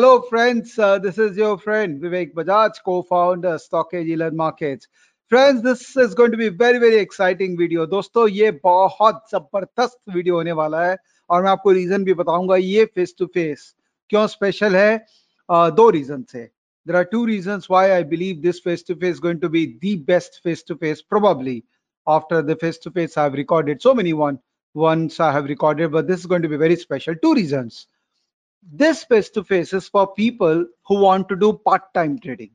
Hello, friends. Uh, this is your friend Vivek Bajaj, co-founder StockEdge Elon Markets. Friends this is going to be very very exciting video दोस्तों ये बहुत जबरदस्त video होने वाला है और मैं आपको रीजन भी बताऊंगा ये फेस टू फेस क्यों स्पेशल है uh, दो रीजन से there are two reason why I believe this face to face going to be the best face to face probably after the face to face I have recorded so many one once i have recorded but this is going to be very special two reasons this face to face is for people who want to do part time trading.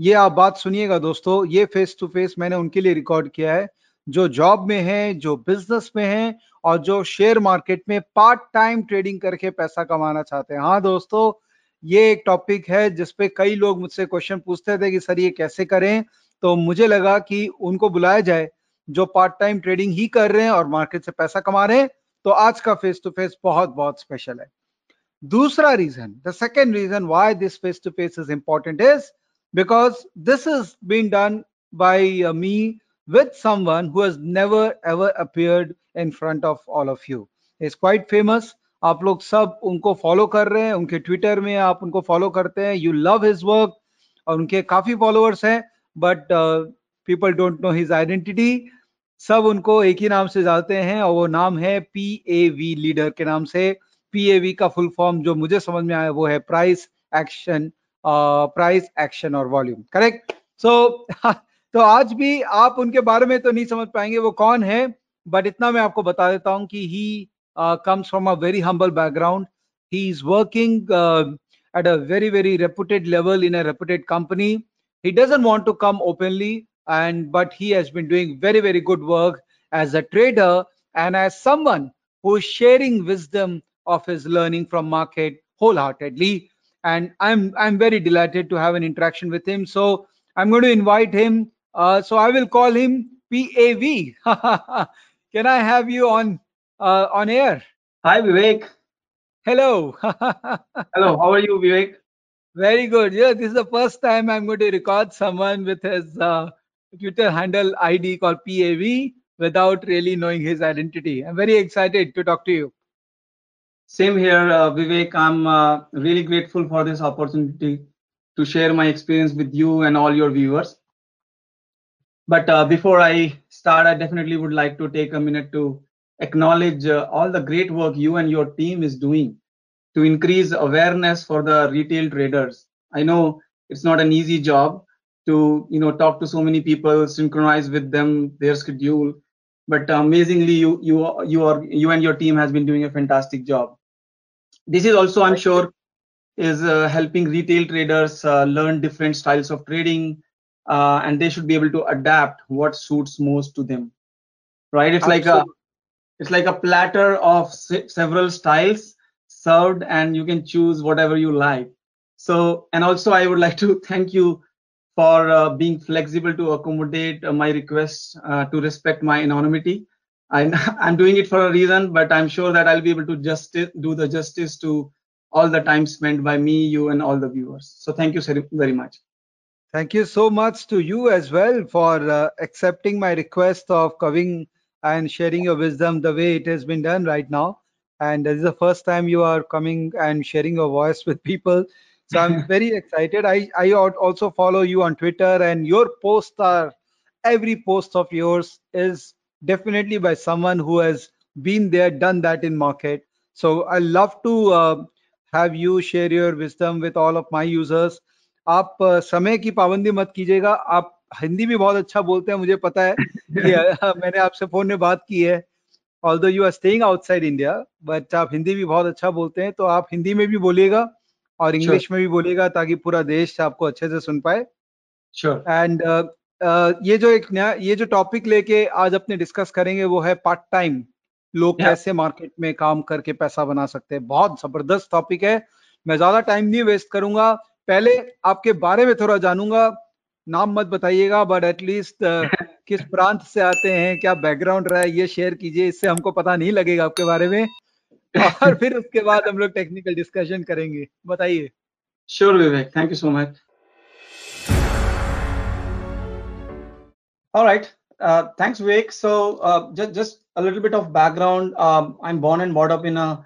ये आप बात सुनिएगा दोस्तों, ये face to face मैंने उनके लिए record किया है, जो जॉब में है, जो बिज़नेस में है, और जो शेयर मार्केट में पार्ट टाइम ट्रेडिंग करके पैसा कमाना चाहते हैं। हाँ दोस्तों, ये एक टॉपिक है जिसपे कई लोग मुझसे क्वेश्चन पूछते थे कि, सर, ये कैसे करें? तो मुझे लगा कि उनको बुलाया जाए, जो पार्ट टाइम ट्रेडिंग ही कर रहे हैं और मार्केट से पैसा कमा रहे हैं। तो आज का फेस टू फेस बहुत बहुत स्पेशल है। दूसरा reason the second reason why this face to face is important is because this is been done by me with someone who has never ever appeared in front of all of you is quite famous आप लोग सब उनको follow कर रहे हैं उनके Twitter में आप उनको फॉलो करते हैं यू लव हिज वर्क और उनके काफी फॉलोअर्स हैं but people don't know his identity सब उनको एक ही नाम से जानते हैं और वो नाम है पी ए वी लीडर के नाम से पीएवी का फुल फॉर्म जो मुझे समझ में आया वो है प्राइस एक्शन प्राइस एक्शन और वॉल्यूम करेक्ट सो तो आज भी आप उनके बारे में तो नहीं समझ पाएँगे वो कौन है बट इतना मैं आपको बता देता हूँ कि he comes from a very humble background he is working at a very very reputed level in a reputed company he doesn't want to come openly and but he has been doing very very good work as a trader and as someone who sharing wisdom of his learning from market wholeheartedly. And I'm I'm very delighted to have an interaction with him. So I'm going to invite him. Uh, so I will call him PAV. Can I have you on uh, on air. Hi, Vivek. Hello. Hello, how are you, Vivek? Very good. Yeah, this is the first time I'm going to record someone with his uh, Twitter handle ID called PAV without really knowing his identity. I'm very excited to talk to you. Same here, uh, Vivek. I'm uh, really grateful for this opportunity to share my experience with you and all your viewers. But uh, before I start, I definitely would like to take a minute to acknowledge all the great work you and your team is doing to increase awareness for the retail traders. I know it's not an easy job to you know talk to so many people, synchronize with them their schedule, but amazingly you you you are you and your team has been doing a fantastic job. This is also I'm sure is uh, helping retail traders uh, learn different styles of trading uh, and they should be able to adapt what suits most to them. Right? It's Absolutely. like a it's like a platter of se several styles served and you can choose whatever you like. So and also i would like to thank you for uh, being flexible to accommodate uh, my request uh, to respect my anonymity I'm, I'm doing it for a reason but i'm sure that i'll be able to just do the justice to all the time spent by me you and all the viewers so thank you very much thank you so much to you as well for uh, accepting my request of covering and sharing your wisdom the way it has been done right now. And this is the first time you are coming and sharing your voice with people. So I'm very excited. I, I also follow you on Twitter and your posts are, every post of yours is definitely by someone who has been there, done that in market. So I love to uh, have you share your wisdom with all of my users. आप समय की पाबंदी मत कीजिएगा आप हिंदी भी बहुत अच्छा बोलते हैं मुझे पता है कि मैंने आपसे फ़ोन में बात की है although you are staying outside India but आप हिंदी भी बहुत अच्छा बोलते हैं तो आप हिंदी में भी बोलिएगा और इंग्लिश sure. में भी बोलिएगा ताकि पूरा देश आपको अच्छे से सुन पाए एंड sure. ये जो एक नया ये जो टॉपिक लेके आज अपने डिस्कस करेंगे वो है पार्ट टाइम लोग कैसे मार्केट में काम करके पैसा बना सकते हैं? बहुत ज़बरदस्त टॉपिक है। मैं ज़्यादा टाइम नहीं वेस्ट करूँगा। पहले आपके बारे में थोड़ा जानूँगा। नाम मत बताइएगा बट एटलीस्ट किस प्रांत से आते हैं क्या बैकग्राउंड रहा है ये शेयर कीजिए। इससे हमको पता नहीं लगेगा आपके बारे में। और फिर उसके बाद हम लोग टेक्निकल डिस्कशन करेंगे। बताइए। Sure Vivek thank you so much All right. Uh, thanks, Vivek. So uh, just just a little bit of background. Um, I'm born and brought up in a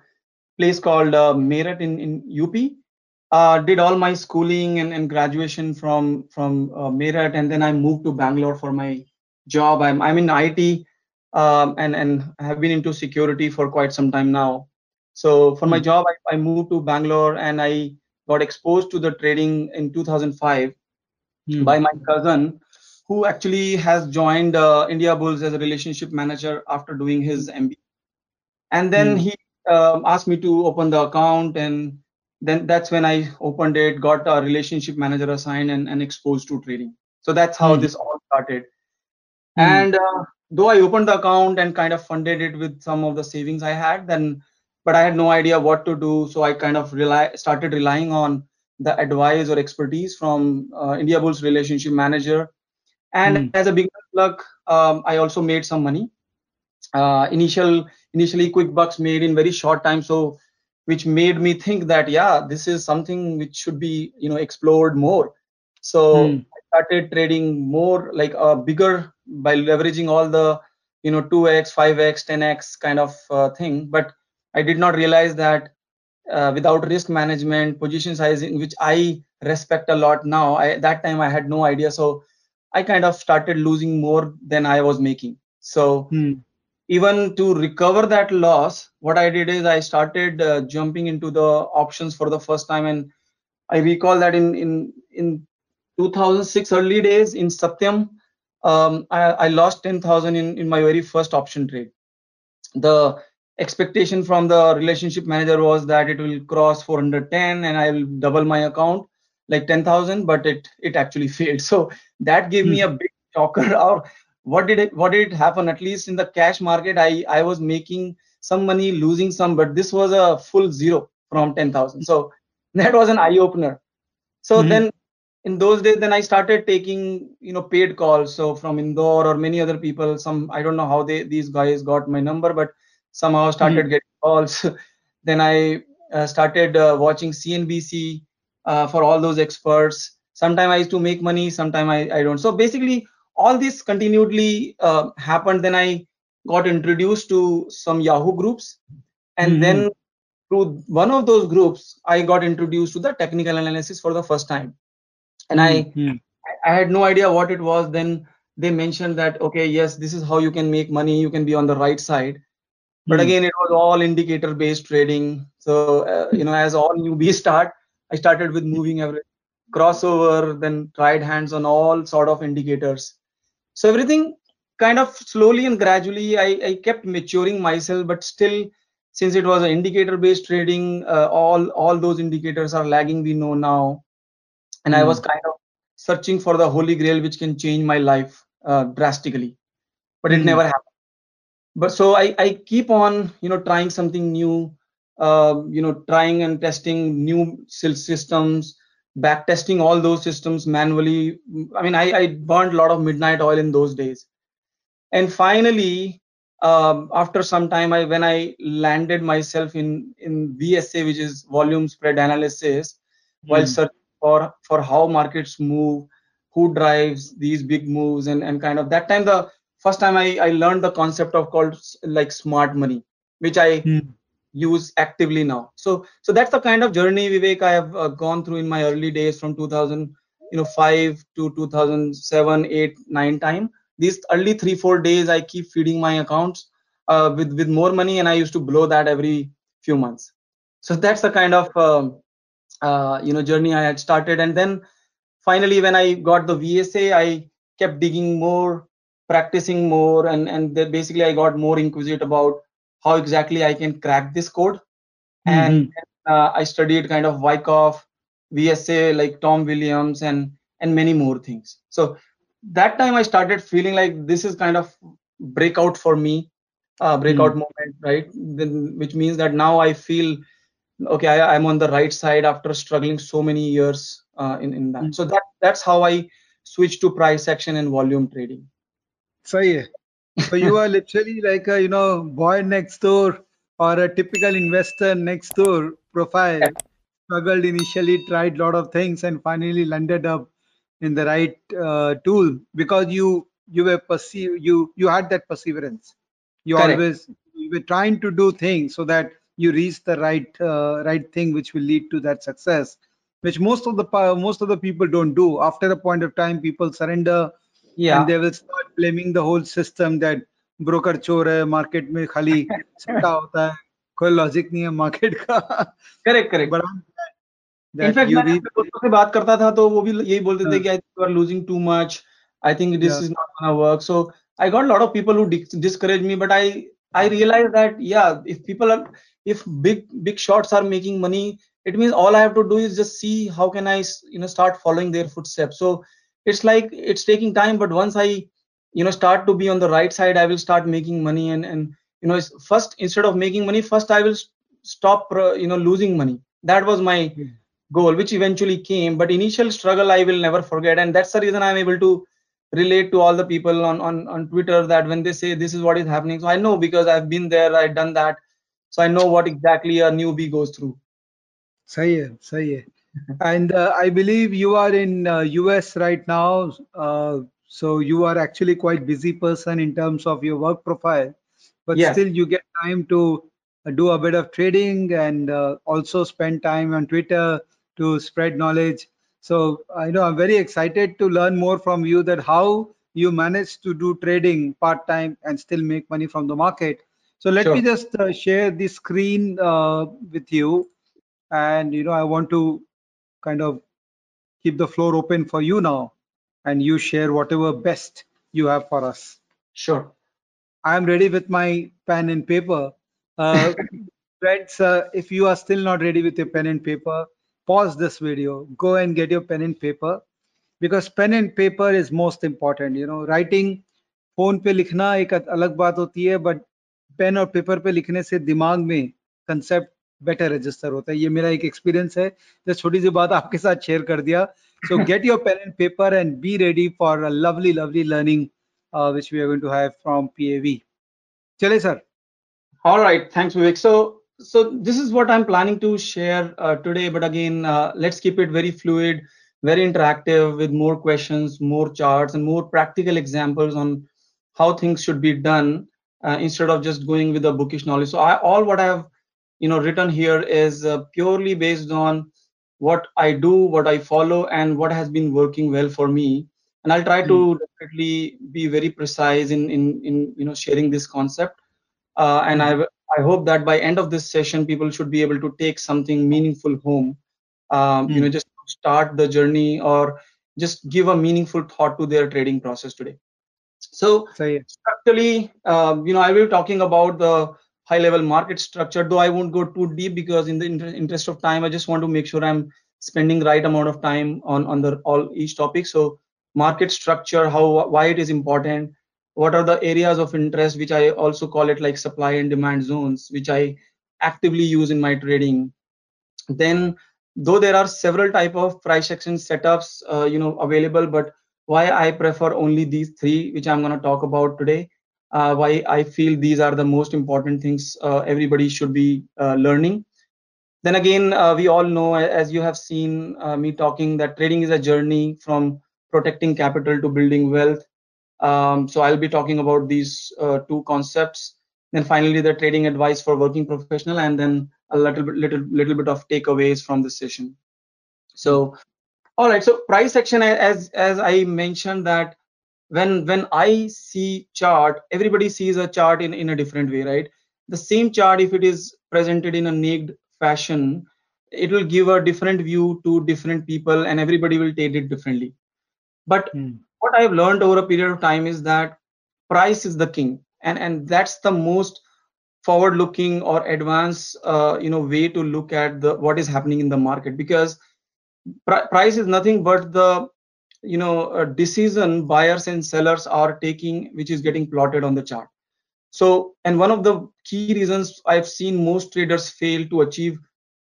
place called uh, Meerut in in UP. uh, did all my schooling and, and graduation from from uh, Meerut, and then I moved to Bangalore for my job. I'm I'm in IT, um, and and have been into security for quite some time now. So for my Hmm. job, I, I moved to Bangalore, and I got exposed to the trading in 2005 Hmm. by my cousin, who actually has joined uh, India Bulls as a relationship manager after doing his MBA. And then Hmm. he um, asked me to open the account, and then that's when I opened it, got a relationship manager assigned, and, and exposed to trading. So that's how Hmm. this all started. Hmm. And uh, though I opened the account and kind of funded it with some of the savings I had, then but I had no idea what to do. So I kind of rely started relying on the advice or expertise from uh, India Bulls relationship manager. And Hmm. as a beginner luck, um, I also made some money. Uh, initial initially quick bucks made in very short time, so which made me think that yeah, this is something which should be you know explored more. So Hmm. I started trading more like a bigger by leveraging all the you know 2x, 5x, 10x kind of uh, thing. But I did not realize that uh, without risk management, position sizing, which I respect a lot now, I, that time I had no idea. So I kind of started losing more than I was making. So Hmm. even to recover that loss, what I did is I started uh, jumping into the options for the first time, and I recall that in in in 2006 early days in Satyam, um, I, I lost 10,000 in in my very first option trade. The expectation from the relationship manager was that it will cross 410 and I will double my account like 10,000, but it it actually failed. So that gave me Hmm. a big shocker. Or what did it what did it happen? At least in the cash market, I I was making some money, losing some, but this was a full zero from 10,000. So that was an eye opener. So Hmm. then in those days, then I started taking you know paid calls. So from Indore or many other people, some I don't know how they these guys got my number, but somehow started getting calls. then I uh, started uh, watching CNBC uh, for all those experts. Sometime I used to make money, sometime I, I don't. So basically, all this continually uh, happened. Then I got introduced to some Yahoo groups, and Hmm. then through one of those groups, I got introduced to the technical analysis for the first time. And Hmm. I. I had no idea what it was. Then they mentioned that okay, yes, this is how you can make money. You can be on the right side. But Hmm. again, it was all indicator based trading. So uh, you know, as all newbies start, I started with moving average, crossover, then tried hands on all sort of indicators. So everything kind of slowly and gradually, I, I kept maturing myself, but still, since it was an indicator based trading, uh, all all those indicators are lagging. We know now, and I was Hmm. kind of searching for the holy grail which can change my life uh, drastically, but it Hmm. never happened but so I, I keep on you know trying something new uh, you know trying and testing new systems back testing all those systems manually i mean i, I burned a lot of midnight oil in those days and finally um, after some time i when i landed myself in in vsa which is volume spread analysis while Hmm. searching for for how markets move who drives these big moves and and kind of that time the first time i i learned the concept of called like smart money which i Hmm. Use actively now. So so that's the kind of journey vivek i have uh, gone through in my early days from 2000 you know 5 to 2007 8 9 time. These early 3 4 days i keep feeding my accounts uh, with with more money and i used to blow that every few months. So that's the kind of um, uh, you know journey i had started. And then finally when i got the vsa i kept digging more practicing more and and basically i got more inquisitive about how exactly i can crack this code Hmm. and Hmm. then, uh, i studied kind of wyckoff vsa like tom williams and and many more things so that time i started feeling like this is kind of breakout for me uh, Hmm. breakout moment right then which means that now i feel okay I, i'm on the right side after struggling so many years uh, in in Hmm. that so that that's how i switched to price action and volume trading सही है so you are literally like a you know boy next door or a typical investor next door profile. Struggled initially, tried lot of things, and finally landed up in the right uh, tool because you you were perceive you you had that perseverance. You correct always you were trying to do things so that you reach the right uh, right thing which will lead to that success. which most of the pa- most of the people don't do. After a point of time, people surrender Yeah. and they will start blaming the whole system that broker चोर है market में खाली सट्टा होता है कोई logic नहीं है मार्केट का करेक्ट करेक्ट बड़ा दोस्तों से बात करता था तो वो भी यही बोलते थे कि I think are losing too much think this is not gonna work so lot of people discourage me but I I realise that yeah if people are if big big shots are making money it means all I have to do is just see how can I you know start following their footsteps so it's like it's taking time but once I you know start to be on the right side i will start making money and and you know first instead of making money first i will stop uh, you know losing money. That was my hmm. goal which eventually came but initial struggle i will never forget and that's the reason i'm able to relate to all the people on on on twitter that when they say this is what is happening so i know because i've been there i've done that so i know what exactly a newbie goes through. Say hai say hai. And uh, i believe you are in uh, us right now uh, so you are actually quite busy person in terms of your work profile but Yes. still you get time to uh, do a bit of trading and uh, also spend time on Twitter to spread knowledge so I know I'm very excited to learn more from you that how you manage to do trading part time and still make money from the market so let Sure. me just uh, share the screen uh, with you and you know i want to kind of keep the floor open for you now and you share whatever best you have for us sure i am ready with my pen and paper uh, friends uh, if you are still not ready with your pen and paper pause this video go and get your pen and paper because pen and paper is most important you know writing phone पे लिखना एक अलग बात होती है but pain और paper पे लिखने से दिमाग में कंसेप्ट बेटर रजिस्टर होता है ये मेरा एक एक्सपीरियंस है जो छोटी सी बात आपके साथ शेयर कर दिया So get your pen and paper and be ready for a lovely, lovely learning uh, which we are going to have from PAV. Chale, sir. All right. Thanks, Vivek. So, so this is what I'm planning to share uh, today. But again, uh, let's keep it very fluid, very interactive with more questions, more charts, and more practical examples on how things should be done uh, instead of just going with the bookish knowledge. So I, all what I've you know written here is uh, purely based on what I do, what I follow, and what has been working well for me. And I'll try to hmm. definitely be very precise in in, in you know sharing this concept. Uh, and hmm. I I hope that by end of this session, people should be able to take something meaningful home. Um, mm. You hmm. know, just start the journey or just give a meaningful thought to their trading process today. So, so yeah. structurally, um, you know, I will be talking about the high level market structure though i won't go too deep because in the inter- interest of time i just want to make sure i'm spending right amount of time on on the all each topic. So market structure how why it is important what are the areas of interest which i also call it like supply and demand zones which i actively use in my trading. Then though there are several type of price action setups uh, you know available but why i prefer only these three which i'm going to talk about today uh, why i feel these are the most important things uh, everybody should be uh, learning. Then again uh, we all know as you have seen uh, me talking that trading is a journey from protecting capital to building wealth. Um, so i'll be talking about these uh, two concepts. Then finally the trading advice for working professional and then a little bit little little bit of takeaways from this session. So all right so price action as as i mentioned that when when i see chart everybody sees a chart in in a different way right the same chart if it is presented in a naked fashion it will give a different view to different people and everybody will take it differently but Hmm. what i've learned over a period of time is that price is the king and and that's the most forward looking or advanced uh, you know way to look at the what is happening in the market because pri- price is nothing but the you know a decision buyers and sellers are taking which is getting plotted on the chart. So and one of the key reasons i've seen most traders fail to achieve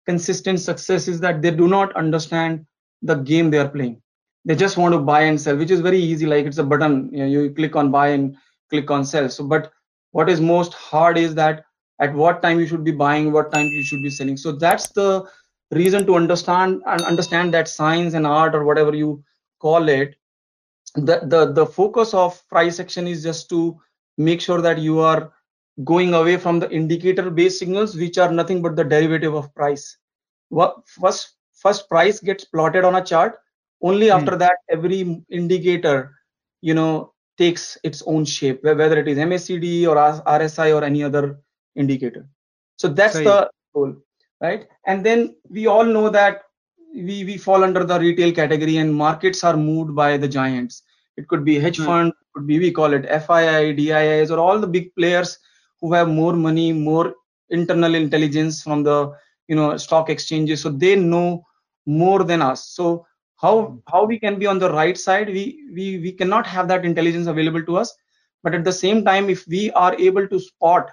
consistent success is that they do not understand the game they are playing. They just want to buy and sell which is very easy like it's a button you, know, you click on buy and click on sell. So but what is most hard is that at what time you should be buying what time you should be selling. So that's the reason to understand and understand that science and art or whatever you call it the the the focus of price action is just to make sure that you are going away from the indicator based signals which are nothing but the derivative of price. What first first price gets plotted on a chart. Only Hmm. after that every indicator you know takes its own shape whether it is MACD or RSI or any other indicator. So that's the goal right? And then we all know that we we fall under the retail category and markets are moved by the giants. It could be hedge Hmm. fund could be we call it FII DIIs or all the big players who have more money more internal intelligence from the you know stock exchanges. So they know more than us. So how how we can be on the right side we we we cannot have that intelligence available to us. But at the same time if we are able to spot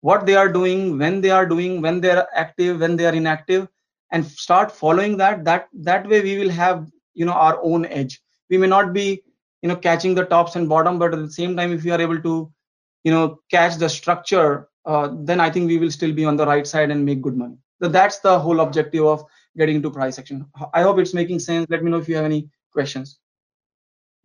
what they are doing when they are doing when they are active when they are inactive and start following that that that way we will have you know our own edge we may not be you know catching the tops and bottom but at the same time if we are able to you know catch the structure uh, then i think we will still be on the right side and make good money so that's the whole objective of getting into price action i hope it's making sense let me know if you have any questions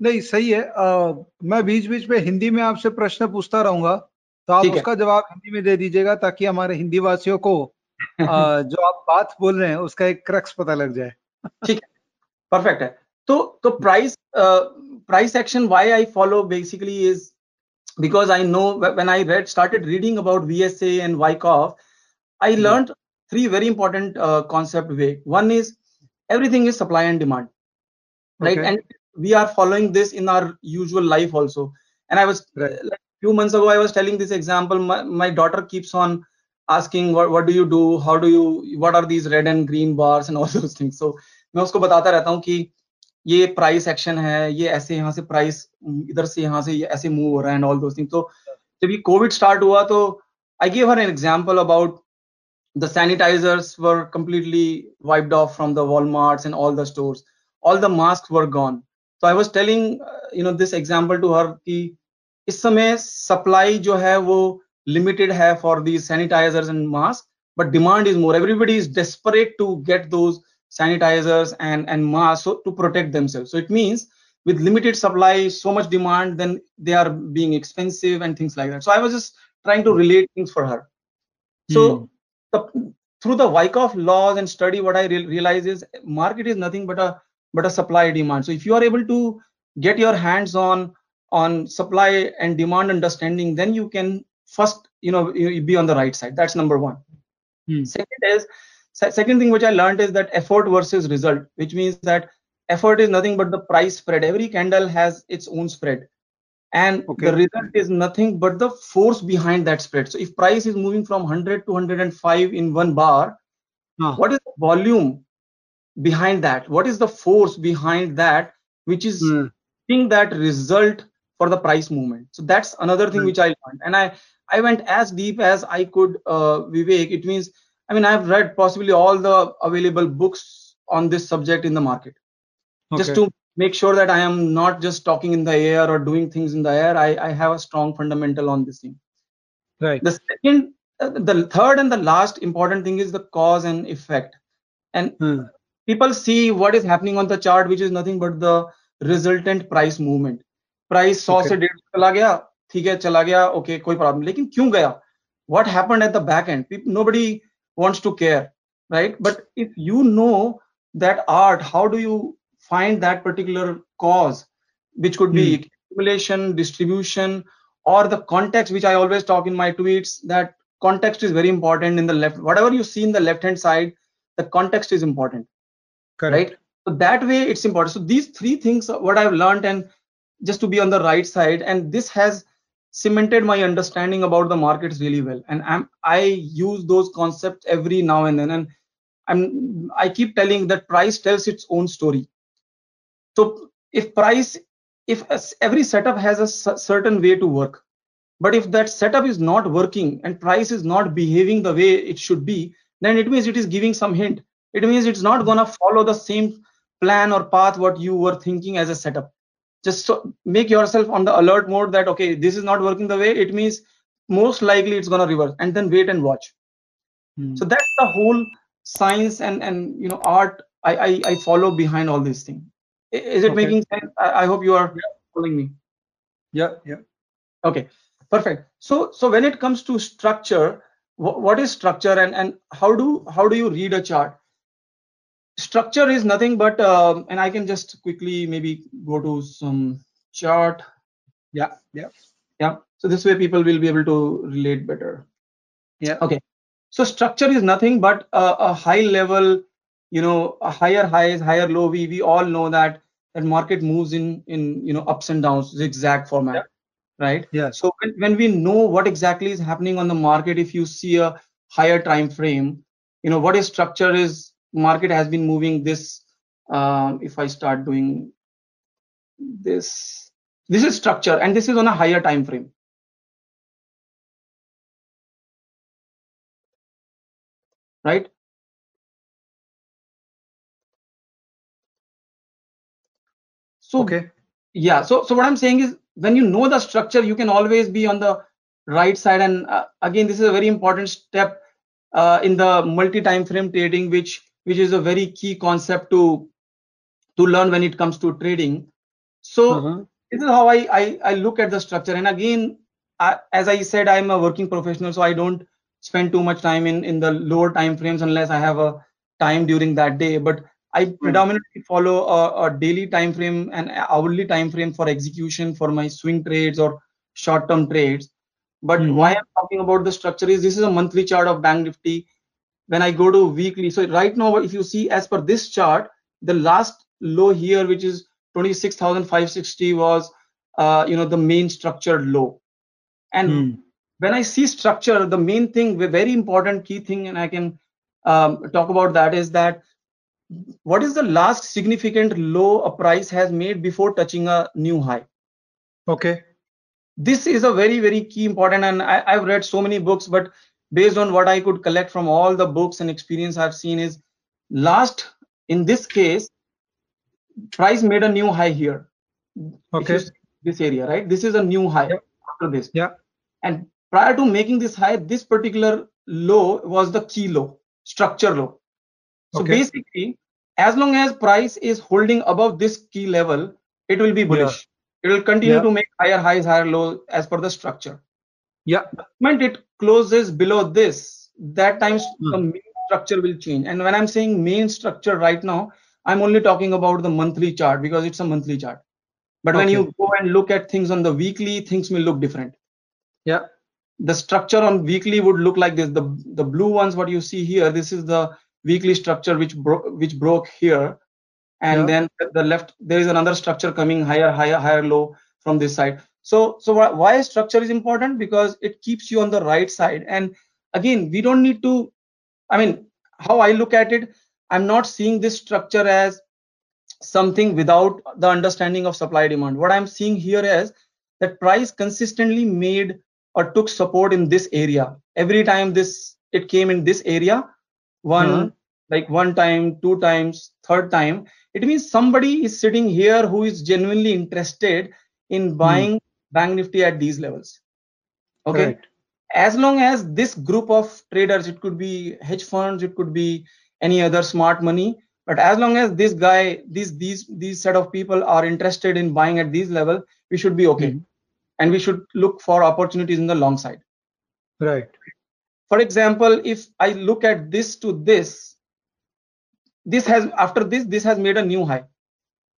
नहीं सही है अ, मैं बीच बीच में हिंदी में आपसे प्रश्न पूछता रहूंगा तो आप ठीक है। उसका जवाब हिंदी में दे दीजिएगा ताकि हमारे हिंदी वासियों को अ, जो आप बात बोल रहे हैं उसका एक क्रक्स पता लग जाए। ठीक है। परफेक्ट है। तो तो price price action why I follow basically is because I know when I read started reading about VSA and Wyckoff I learn three very important concept way one is everything is supply and demand right and we are following this in our usual life also and I was few months ago I was telling this example my daughter keeps on asking what what do you do? How do you, what are these red and green bars and all those things? So, मैं उसको बताता रहता हूँ कि ये price action है, ये ऐसे यहाँ से प्राइस इधर से यहाँ से ये ऐसे मूव हो रहा है एंड ऑल दोस थिंग्स तो जब ये कोविड स्टार्ट हुआ तो I give her an example about the sanitisers were completely wiped off from the Walmarts and all the stores all the mask were gone तो I was telling you know this example to her कि इस समय supply जो है वो limited hai for these sanitizers and masks but demand is more. Everybody is desperate to get those sanitizers and and masks so, to protect themselves. So it means with limited supply so much demand then they are being expensive and things like that. So i was just trying to relate things for her. So mm. the, through the wyckoff laws and study what i re- realize is market is nothing but a but a supply demand. So if you are able to get your hands on on supply and demand understanding then you can first you know you, you be on the right side. That's number one. Hmm. Second is second thing which I learned is that effort versus result, which means that effort is nothing but the price spread. Every candle has its own spread and Okay. the result is nothing but the force behind that spread so if price is moving from 100 to 105 in one bar Huh. what is the volume behind that what is the force behind that which is Hmm. giving that result for the price movement so that's another thing Right. which i learned and i i went as deep as i could uh, vivek it means i mean i've read possibly all the available books on this subject in the market just Okay. to make sure that I am not just talking in the air or doing things in the air. I, I have a strong fundamental on this thing. Right. The second, uh, the third and the last important thing is the cause and effect. And Hmm. people see what is happening on the chart, which is nothing but the resultant price movement. Price 100 Okay. से डेढ़ सौ चला गया ठीक है चला गया okay कोई प्रॉब्लम लेकिन क्यों गया what happened at the back end Peop- nobody wants to care right but if you know that art how do you find that particular cause which could be Hmm. accumulation distribution or the context which i always talk in my tweets that context is very important in the left whatever you see in the left hand side the context is important Correct. right so that way it's important so these three things are what i've learned and just to be on the right side and this has cemented my understanding about the markets really well. And i'm i use those concepts every now and then. And i'm i keep telling that price tells its own story. So if price if every setup has a certain way to work but if that setup is not working and price is not behaving the way it should be then it means it is giving some hint. It means it's not going to follow the same plan or path what you were thinking as a setup just so make yourself on the alert mode that okay this is not working the way it means most likely it's going to reverse and then wait and watch Hmm. so that's the whole science and and you know art i i, I follow behind all these things is it Okay. making sense I, I hope you are following me Yeah. Yeah. okay perfect so so when it comes to structure wh- what is structure and and how do how do you read a chart structure is nothing but um, and i can just quickly maybe go to some chart. Yeah, yeah, yeah. So this way people will be able to relate better. Yeah. okay. So structure is nothing but a, a high level you know a higher highs higher low. We we all know that that market moves in in you know ups and downs zigzag format Yeah. right? Yeah. So when, when we know what exactly is happening on the market if you see a higher time frame you know what is structure is market has been moving this um, if i start doing this this is structure and this is on a higher time frame right so Okay. yeah so so what i'm saying is when you know the structure you can always be on the right side and uh, again this is a very important step uh, in the multi time frame trading which which is a very key concept to to learn when it comes to trading. So Uh-huh. this is how I, I i look at the structure. And again I, as i said i'm a working professional so i don't spend too much time in in the lower time frames unless i have a time during that day. But i predominantly follow a, a daily time frame and hourly time frame for execution for my swing trades or short term trades. But Mhm. why i'm talking about the structure is this is a monthly chart of bank nifty when i go to weekly so right now if you see as per this chart the last low here which is 26560 was uh, you know the main structured low and Hmm. when i see structure the main thing the very important key thing and i can um, talk about that is that what is the last significant low a price has made before touching a new high Okay. this is a very very key important and I, i've read so many books but based on what i could collect from all the books and experience i've seen is last in this case price made a new high here Okay. this area right this is a new high Yep. after this Yeah. and prior to making this high this particular low was the key low structure low so Okay. basically as long as price is holding above this key level it will be bullish it will continue Yeah. to make higher highs higher lows as per the structure Yeah. moment it closes below this that times Hmm. the main structure will change and when i'm saying main structure right now i'm only talking about the monthly chart because it's a monthly chart but when you go and look at things on the weekly things will look different Yeah. the structure on weekly would look like this the the blue ones what you see here this is the weekly structure which broke which broke here and Yeah. then the left there is another structure coming higher higher higher low from this side so so why, structure is important? Because it keeps you on the right side. And again we don't need to i mean how i look at it i'm not seeing this structure as something without the understanding of supply demand. What i'm seeing here is that price consistently made or took support in this area. Every time this it came in this area one Uh-huh. like one time two times third time it means somebody is sitting here who is genuinely interested in buying bank nifty at these levels okay Right. as long as this group of traders it could be hedge funds it could be any other smart money but as long as this guy these these these set of people are interested in buying at these level we should be okay Mhm. and we should look for opportunities in the long side Right. for example if i look at this to this this has after this this has made a new high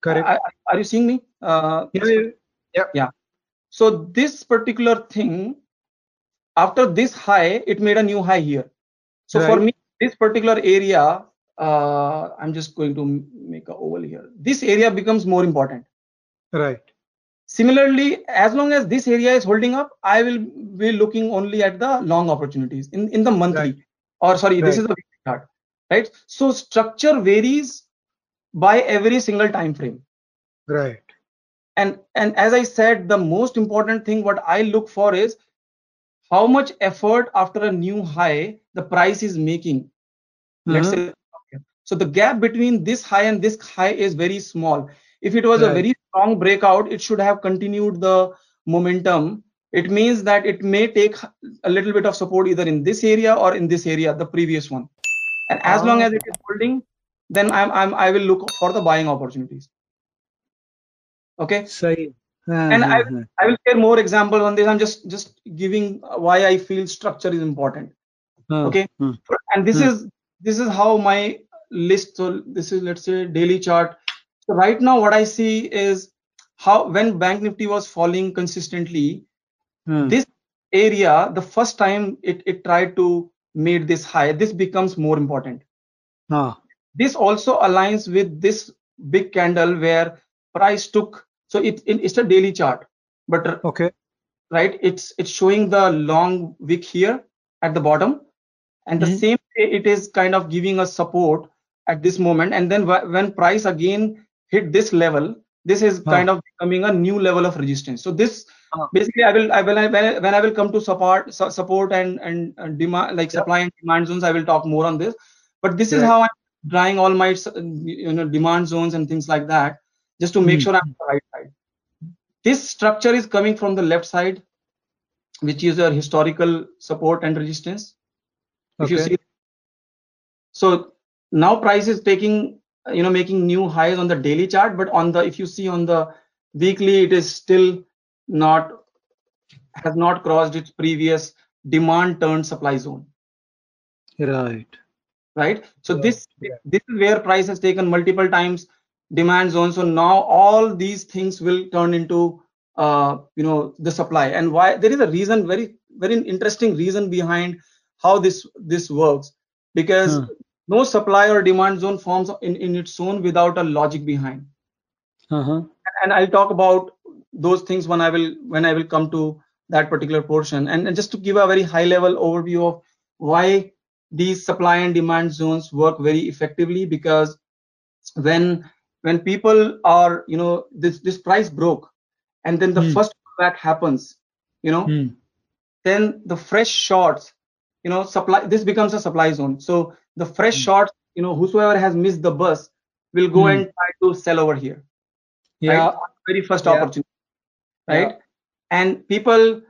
Correct. I- are you seeing me uh, yeah, yeah. So this particular thing after this high it made a new high here. So for me this particular area uh, i'm just going to make a oval here. This area becomes more important. Right. similarly as long as this area is holding up i will be looking only at the long opportunities in in the monthly. Or sorry this is the weekly chart right? So structure varies by every single time frame. Right. And and as i said the most important thing what i look for is how much effort after a new high the price is making. Let's Mhm. say so the gap between this high and this high is very small. If it was a very strong breakout it should have continued the momentum. It means that it may take a little bit of support either in this area or in this area the previous one. And as long Ah. as it is holding then i'm, I'm i will look for the buying opportunities okay Sahi. and I. I will share more examples on this i'm just just giving why i feel structure is important Uh, okay uh, and this is this is how my list. So this is let's say daily chart. So right now what I see is how when Bank Nifty was falling consistently, this area the first time it, it tried to meet this high, this becomes more important. This also aligns with this big candle where price took. So it, it- it's a daily chart, but okay. right it's it's showing the long wick here at the bottom. And the Mhm. same way it is kind of giving us support at this moment. And then wh- when price again hit this level this is kind of becoming a new level of resistance. So this basically i will i will when I, when I will come to support su- support and and, and demand like Yeah. supply and demand zones i will talk more on this. But this is how i'm drawing all my you know demand zones and things like that just to make Hmm. sure i'm on the right side this structure is coming from the left side which is your historical support and resistance if you Okay. see so now price is taking you know making new highs on the daily chart but on the if you see on the weekly it is still not has not crossed its previous demand turn supply zone Right. right so Yeah, this yeah. this is where price has taken multiple times demand zone so now all these things will turn into uh, you know the supply. And why there is a reason very very interesting reason behind how this this works. Because Huh. no supply or demand zone forms in, in its own without a logic behind. Uh-huh. and i'll talk about those things when i will when i will come to that particular portion. And, and just to give a very high level overview of why these supply and demand zones work very effectively because when when people are you know this this price broke and then the Hmm. first back happens you know Hmm. then the fresh shorts you know supply this becomes a supply zone so the fresh Hmm. shorts you know whosoever has missed the bus will go Hmm. and try to sell over here Yeah. right very first Yeah. opportunity Yeah. right and people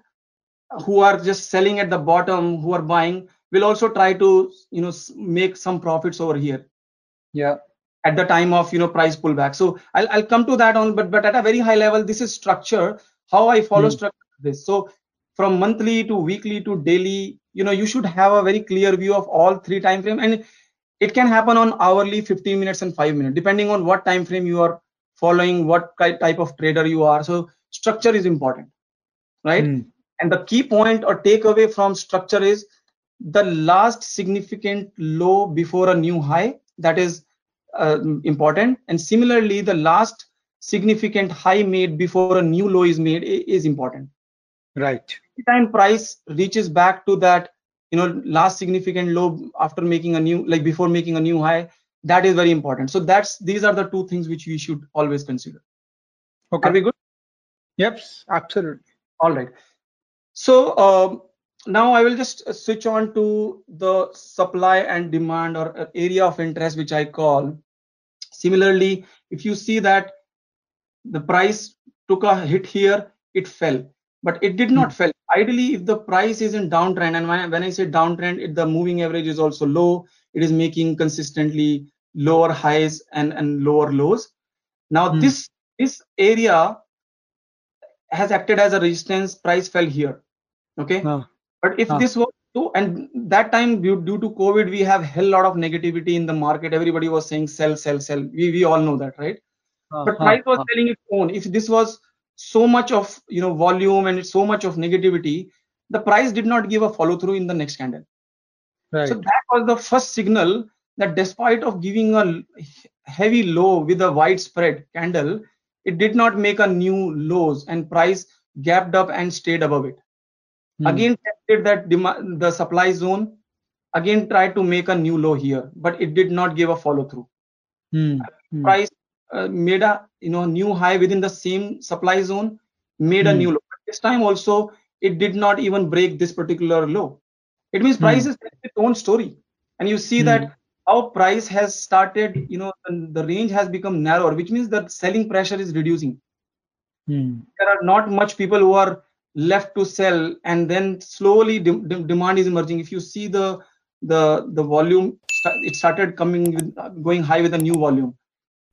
who are just selling at the bottom who are buying will also try to you know make some profits over here Yeah. At the time of you know price pullback so i'll, I'll come to that on but but at a very high level this is structure how i follow Hmm. structure this so from monthly to weekly to daily you know you should have a very clear view of all three time frame and it can happen on hourly 15 minutes and 5 minutes depending on what time frame you are following what type of trader you are so structure is important right Hmm. and the key point or takeaway from structure is the last significant low before a new high that is uh, important and similarly the last significant high made before a new low is made is important Right. time price reaches back to that you know last significant low after making a new like before making a new high that is very important so that's these are the two things which we should always consider Okay. are we good Yep. Absolutely. all right so um, now i will just switch on to the supply and demand or uh, area of interest which i call. Similarly if you see that the price took a hit here it fell but it did not fell. Ideally if the price is in downtrend and when I, when I say downtrend it, the moving average is also low it is making consistently lower highs and and lower lows. Now Hmm. this this area has acted as a resistance. Price fell here. Okay. But if this was so and that time due, due to covid we have hell lot of negativity in the market. Everybody was saying sell sell sell. We, we all know that right? Ah, but price was selling its own if this was so much of you know volume and so much of negativity the price did not give a follow through in the next candle. Right. so that was the first signal that despite of giving a heavy low with a wide spread candle it did not make a new lows and price gapped up and stayed above it Hmm. again tested that demand the supply zone. Again tried to make a new low here but it did not give a follow through Hmm. Hmm. price uh, made a you know new high within the same supply zone made a new low. But this time also it did not even break this particular low. It means price is telling its own story. And you see that how price has started you know the range has become narrower which means that selling pressure is reducing. Hmm. there are not much people who are left to sell and then slowly de- de- demand is emerging if you see the the the volume it started coming with uh, going high with a new volume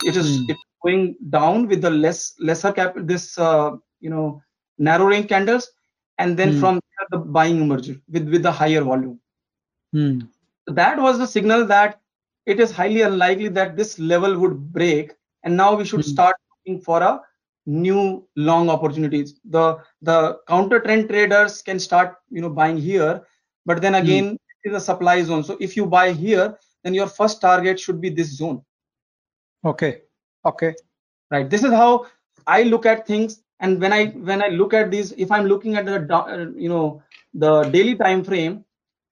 it is Hmm. it's going down with the less lesser cap this uh, you know narrow range candles and then Hmm. from there the buying emerged with with the higher volume so that was the signal that it is highly unlikely that this level would break and now we should Hmm. start looking for a new long opportunities. The the counter trend traders can start you know buying here but then again it is a supply zone. So if you buy here then your first target should be this zone. Okay. Okay. right. This is how i look at things. And when i when i look at these if i'm looking at the uh, you know the daily time frame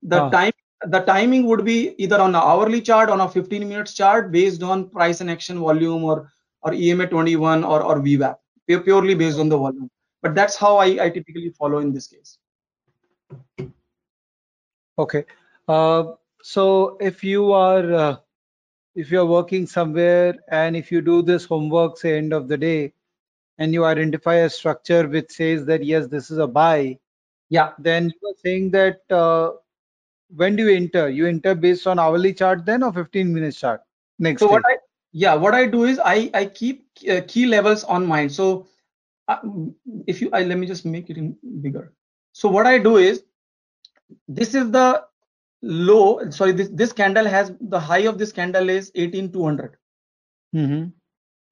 the Ah. time the timing would be either on an hourly chart on a 15 minutes chart based on price and action volume or or ema 21 or or vwap purely based on the volume. But that's how i, I typically follow in this case. Okay. Uh, so if you are uh, if you are working somewhere and if you do this homework say end of the day and you identify a structure which says that yes this is a buy yeah. then you are saying that uh, when do you enter? You enter based on hourly chart then or 15 minutes chart? Next so day what i yeah what i do is i i keep uh, key levels on mind so uh, if you I, let me just make it in bigger so what i do is this is the low sorry this this candle has the high of this candle is 18200 Mhm.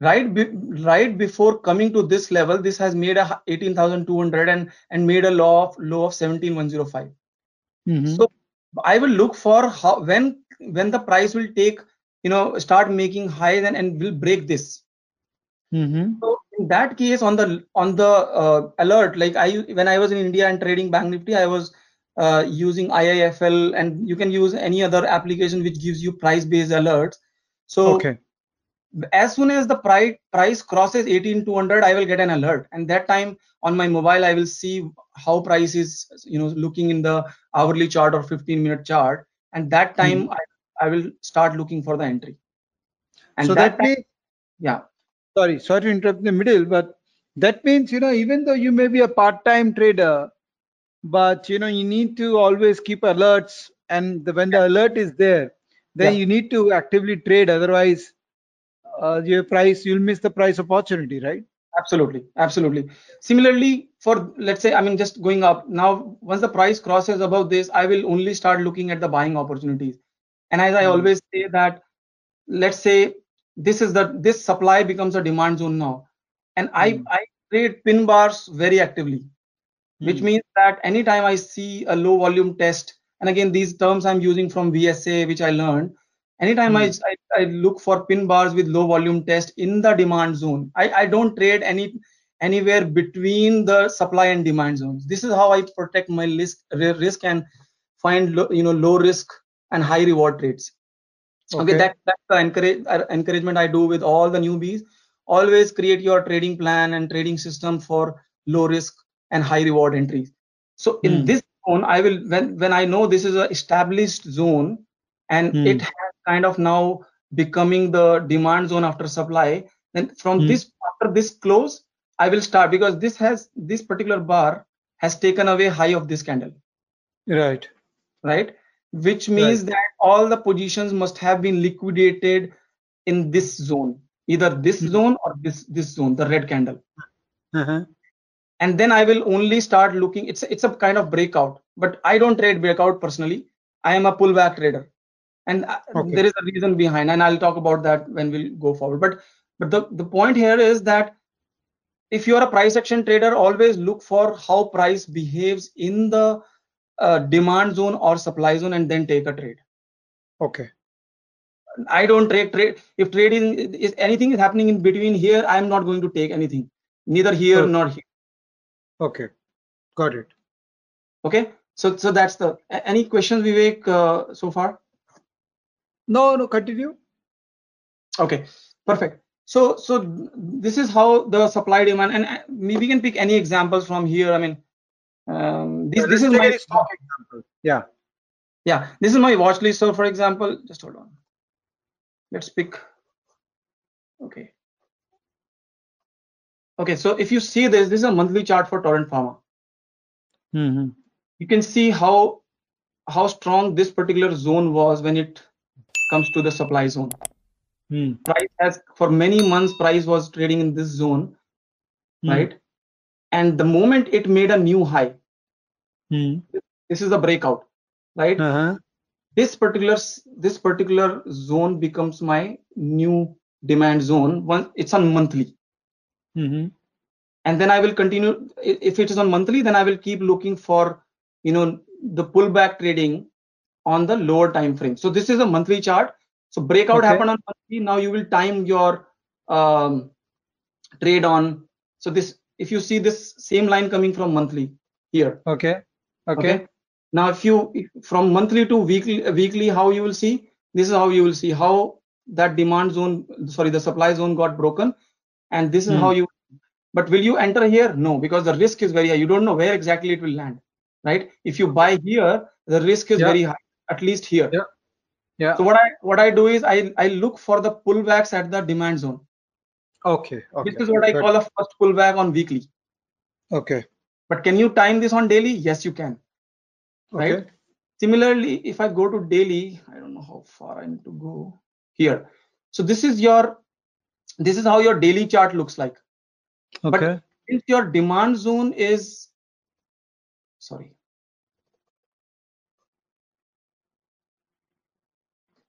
right be, right before coming to this level this has made a 18200 and and made a low of low of 17105 Mhm. so i will look for how when when the price will take you know start making highs and, and will break this. Mhm. so in that case on the on the uh, alert like i when i was in india and trading bank nifty i was uh, using iifl and you can use any other application which gives you price based alerts. So okay. as soon as the price price crosses 18200 i will get an alert. And that time on my mobile i will see how price is you know looking in the hourly chart or 15 minute chart. And that time I, I will start looking for the entry. And so that, that means yeah. Sorry sorry to interrupt in the middle but that means you know even though you may be a part-time trader but you know you need to always keep alerts and the, when the alert is there then Yeah. you need to actively trade. Otherwise uh, your price you'll miss the price opportunity right? Absolutely absolutely. Similarly for let's say i mean just going up now once the price crosses above this i will only start looking at the buying opportunities and as i Hmm. always say that let's say this is the this supply becomes a demand zone now and i Hmm. i trade pin bars very actively which Hmm. means that anytime i see a low volume test and again these terms i'm using from vsa which i learned anytime I, I i look for pin bars with low volume test in the demand zone i i don't trade any anywhere between the supply and demand zones this is how i protect my risk risk and find you know low risk and high reward trades okay, Okay. that that's the encourage uh, encouragement i do with all the newbies always create your trading plan and trading system for low risk and high reward entries so in Hmm. this zone i will when when i know this is a established zone and Hmm. it has kind of now becoming the demand zone after supply then from Hmm. this after this close i will start because this has this particular bar has taken away high of this candle right right which means that all the positions must have been liquidated in this zone either this Hmm. zone or this this zone the red candle uh-huh. and then i will only start looking it's it's a kind of breakout but i don't trade breakout personally i am a pullback trader and uh, Okay. there is a reason behind and i'll talk about that when we'll go forward but but the, the point here is that if you are a price action trader always look for how price behaves in the uh, demand zone or supply zone and then take a trade okay I don't trade trade. If trading is anything is happening in between here, I am not going to take anything, neither here Okay. nor here. okay got it Okay. So so that's the. Any questions, Vivek, uh, so far? no no continue Okay. Perfect. So so this is how the supply demand and uh, we can pick any examples from here. I mean, um, this this is my stock example yeah yeah this is my watch list. So for example, just hold on. Let's pick. Okay. Okay. So if you see this, this is a monthly chart for Torrent Pharma. hmm you can see how how strong this particular zone was when it comes to the supply zone Hmm. price has for many months price was trading in this zone Hmm. right and the moment it made a new high Hmm. this is a breakout right Uh-huh. this particular this particular zone becomes my new demand zone once it's on monthly Mm-hmm. and then i will continue if it is on monthly then i will keep looking for you know the pullback trading on the lower time frame so this is a monthly chart so breakout Okay. happened on monthly now you will time your um, trade on so this if you see this same line coming from monthly here Okay. Okay. okay now if you from monthly to weekly weekly how you will see this is how you will see how that demand zone sorry the supply zone got broken and this is Hmm. how you but will you enter here no because the risk is very high you don't know where exactly it will land right if you buy here the risk is Yeah. very high at least here Yeah. Yeah. so what i what i do is i i look for the pullbacks at the demand zone Okay. Okay. this is what i call a first pullback on weekly Okay. but can you time this on daily yes you can right? Okay. Similarly, if I go to daily, I don't know how far I need to go here. So this is your, this is how your daily chart looks like. But- Okay. Since your demand zone is, sorry.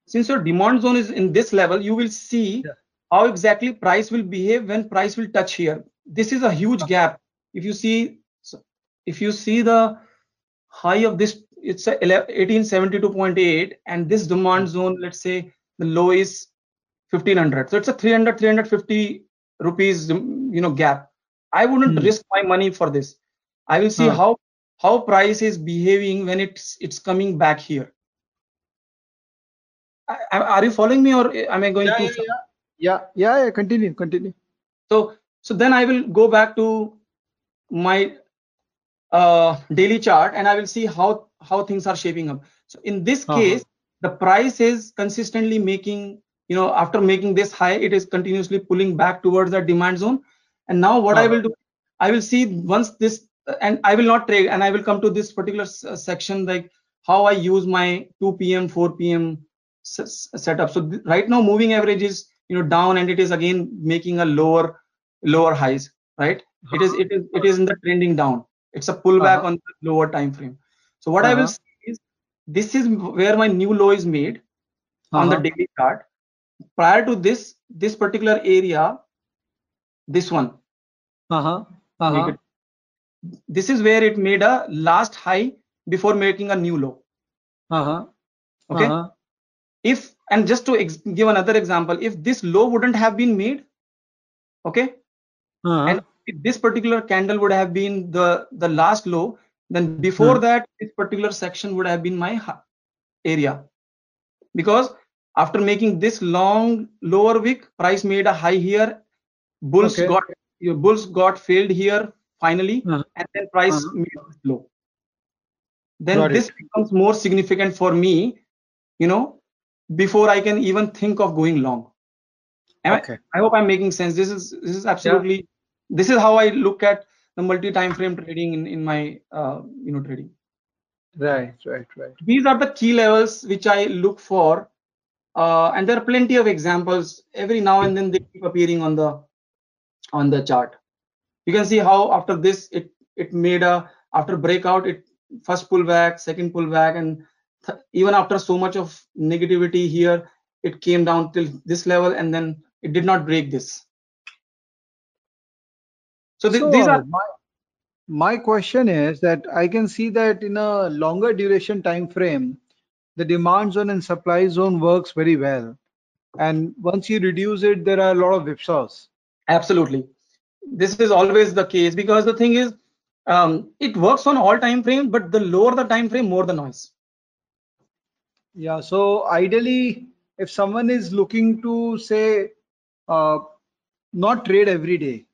Since your demand zone is in this level, you will see Yeah. How exactly price will behave when price will touch here. This is a huge gap. If you see, if you see the high of this, it's 1872.8, and this demand zone, let's say the low is 1500. So it's a 300, 350 rupees, you know, gap. I wouldn't Hmm. risk my money for this. I will see Huh. how how price is behaving when it's it's coming back here. I- I- Are you following me, or am I going Yeah, too? yeah, yeah. Yeah. Yeah. Yeah. Continue. Continue. So so then I will go back to my uh, daily chart and I will see how how things are shaping up. So in this Uh-huh. case, the price is consistently making you know after making this high, it is continuously pulling back towards the demand zone. And now what I Uh-huh. will do, I will see once this and I will not trade and I will come to this particular s- uh, section like how I use my 2 p.m. 4 p.m. s- setup. So th- right now moving average is you know down and it is again making a lower lower highs right it is it is it is in the trending down it's a pullback Uh-huh. on the lower time frame so what i will Uh-huh. say is this is where my new low is made on the Uh-huh. daily chart prior to this this particular area this one Uh-huh. Uh-huh. this is where it made a last high before making a new low Uh-huh. okay Uh-huh. If and just to give another example if this low wouldn't have been made okay Uh-huh. and if this particular candle would have been the the last low then before Hmm. that this particular section would have been my area because after making this long lower wick price made a high here bulls Okay. got your bulls got failed here finally Uh-huh. and then price Uh-huh. made low then Got it. this becomes more significant for me you know before i can even think of going long Am I- Okay. I hope I'm making sense. This is this is absolutely this is how I look at the multi-time frame trading in in my uh, you know trading. Right. Right. Right. These are the key levels which I look for, uh, and there are plenty of examples. Every now and then they keep appearing on the on the chart. You can see how after this it it made a after breakout it first pullback, second pullback, and even after so much of negativity here, it came down till this level and then it did not break this. So, th- So, these are my, my question is that I can see that in a longer duration time frame, the demand zone and supply zone works very well. And once you reduce it, there are a lot of whipsaws. absolutely this is always the case because the thing is um, it works on all time frames, but the lower the time frame, more the noise. Yeah. So ideally, if someone is looking to say, uh, not trade every day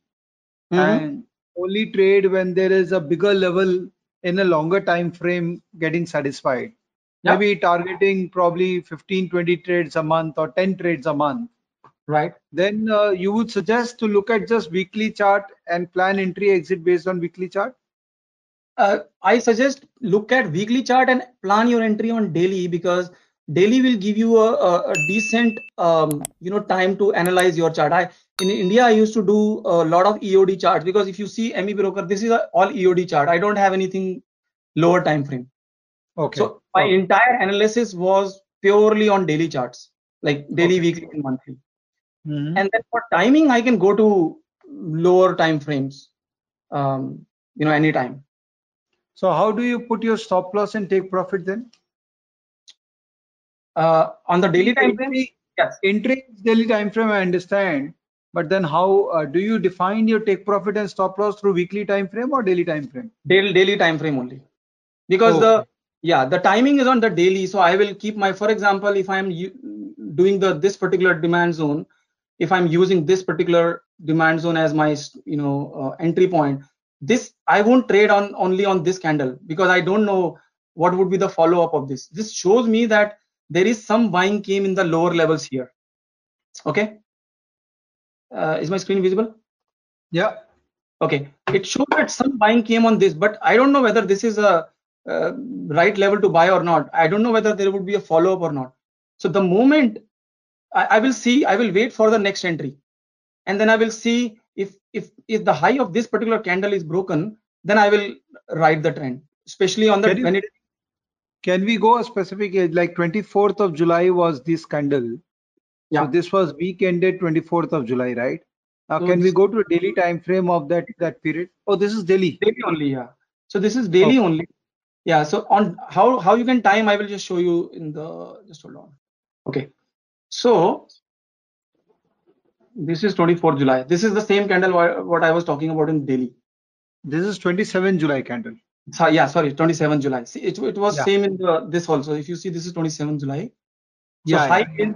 Mhm. and only trade when there is a bigger level in a longer time frame getting satisfied. Yeah. Maybe targeting probably 15, 20 trades a month or 10 trades a month. Right. Then uh, you would suggest to look at just weekly chart and plan entry exit based on weekly chart. Uh, I suggest look at weekly chart and plan your entry on daily because daily will give you a, a, a decent um, you know time to analyze your chart. I in India I used to do a lot of EOD charts because if you see AmiBroker, this is a all EOD chart. I don't have anything lower time frame. Okay. So my okay. entire analysis was purely on daily charts, like daily, Okay. weekly, and monthly. Mhm. And then for timing, I can go to lower time frames, um, you know, anytime. So how do you put your stop loss and take profit then? Uh, on the daily time frame, yes. entry is daily time frame, I understand. But then how uh, do you define your take profit and stop loss through weekly time frame or daily time frame? daily daily time frame only because the yeah the timing is on the daily so i will keep my for example if i'm doing the this particular demand zone if i'm using this particular demand zone as my you know uh, entry point this i won't trade on only on this candle because i don't know what would be the follow up of this this shows me that there is some buying came in the lower levels here okay uh, is my screen visible Yeah. Okay, it shows that some buying came on this, but I don't know whether this is a uh, right level to buy or not. I don't know whether there would be a follow up or not. So the moment I, I will see, I will wait for the next entry, and then I will see if if if the high of this particular candle is broken, then I will ride the trend, especially on the Can you- it Can we go a specific age? Like 24th of July was this candle. Yeah. So this was week ended 24th of July, right? Now So can we go to a daily time frame of that that period? Oh, this is daily. daily only yeah so this is daily Okay. only yeah so on how how you can time i will just show you in the just hold on okay so this is 24th july this is the same candle what i was talking about in daily This is 27 July candle. so, yeah sorry 27 july see it, it was Yeah. same in the this also if you see this is 27 july so Yeah, high yeah, is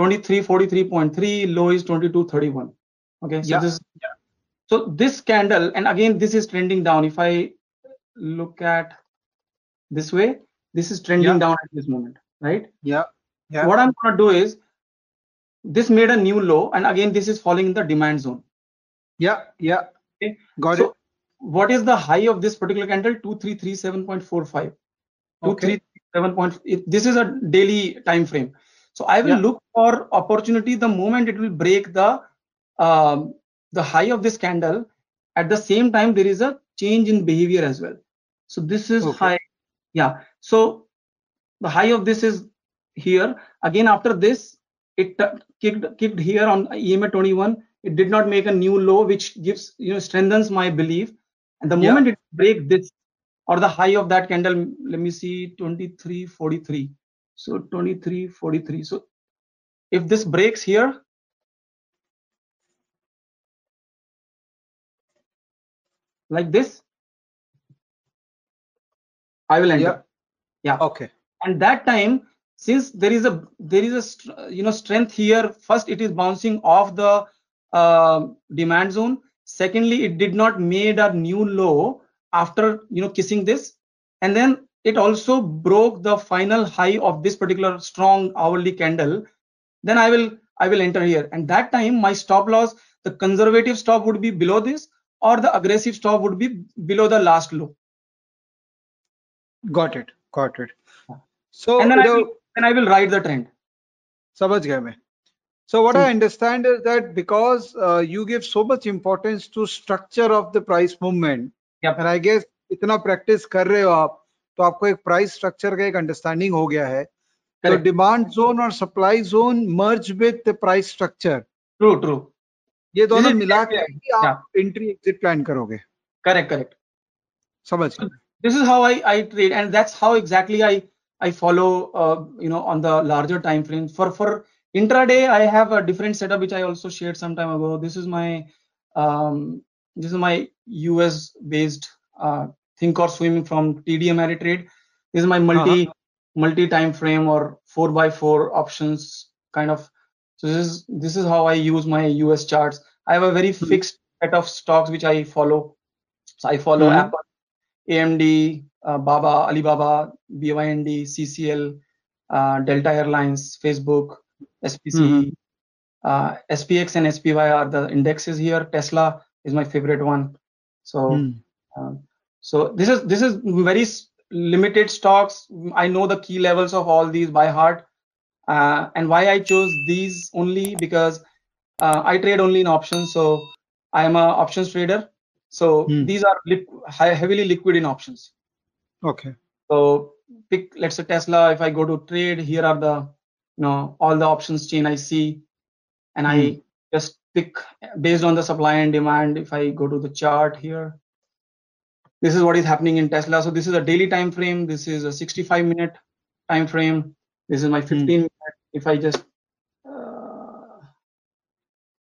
2343.3 low is 2231 okay so Yeah. this so this candle and again this is trending down if i look at this way this is trending Yeah. down at this moment right Yeah. So Yeah. what i'm going to do is this made a new low and again this is falling in the demand zone Yeah. Yeah. Okay. Got so it. what is the high of this particular candle 2337.45 Okay. 237 point this is a daily time frame so i will Yeah. look for opportunity the moment it will break the um, the high of this candle at the same time there is a change in behavior as well so this is Okay. high yeah so the high of this is here again after this it kicked kicked here on ema 21 it did not make a new low which gives you know strengthens my belief and the Yeah. moment it break this or the high of that candle let me see 2343 so 2343 so if this breaks here like this i will enter Yeah. Okay. and that time since there is a there is a you know strength here first it is bouncing off the uh, demand zone. Secondly it did not made a new low after you know kissing this. And then it also broke the final high of this particular strong hourly candle. Then i will i will enter here. And that time my stop loss the conservative stop would be below this or the aggressive stop would be below the last low. Got it. Got it. So and then you I will, then i will write the trend. samajh gaya main so what i understand is that because uh, you give so much importance to structure of the price movement yep. and i guess इतना practice कर रहे हो आप तो आपको एक price structure का एक अंडरस्टैंडिंग हो गया है। तो डिमांड जोन और supply zone merge with the price structure true true ये दोनों मिला के आप एंट्री एग्जिट प्लान करोगे। करेक्ट करेक्ट समझ this is how I I trade and that's how exactly I I follow uh, you know on the larger time frame. For for intraday I have a different setup which I also shared some time ago. This is my um, this is my US based uh, thinkorswim from TD Ameritrade this is my multi multi time frame or 4 by 4 options kind of. So this is this is how I use my US charts. I have a very Mhm. fixed set of stocks which I follow. So I follow Mhm. Apple AMD, uh, Baba, Alibaba, BYND, CCL, uh, Delta Airlines, Facebook, SPC, Mhm. uh, SPX and SPY are the indexes here. Tesla is my favorite one. So, um, so this is this is very limited stocks. I know the key levels of all these by heart, uh, and why I chose these only because uh, I trade only in options. So I am a options trader. So Hmm. these are li- heavily liquid in options. Okay. So pick let's say tesla if i go to trade here are the you know all the options chain i see. And i Hmm. just pick based on the supply and demand if i go to the chart here. This is what is happening in tesla. So this is a daily time frame. This is a 65 minute time frame. This is my 15 minute. If i just uh,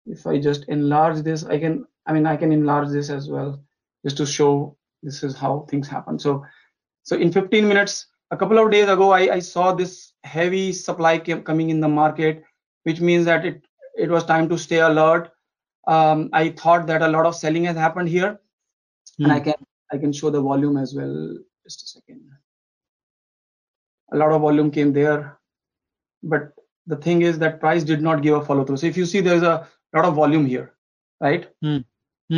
if i just enlarge this i can i mean i can enlarge this as well just to show this is how things happen. So so in 15 minutes a couple of days ago i, I saw this heavy supply came, coming in the market which means that it it was time to stay alert. Um, i thought that a lot of selling has happened here. And i Hmm. can i can show the volume as well. Just a second. A lot of volume came there. But the thing is that price did not give a follow through so if you see there's a lot of volume here right? Hmm.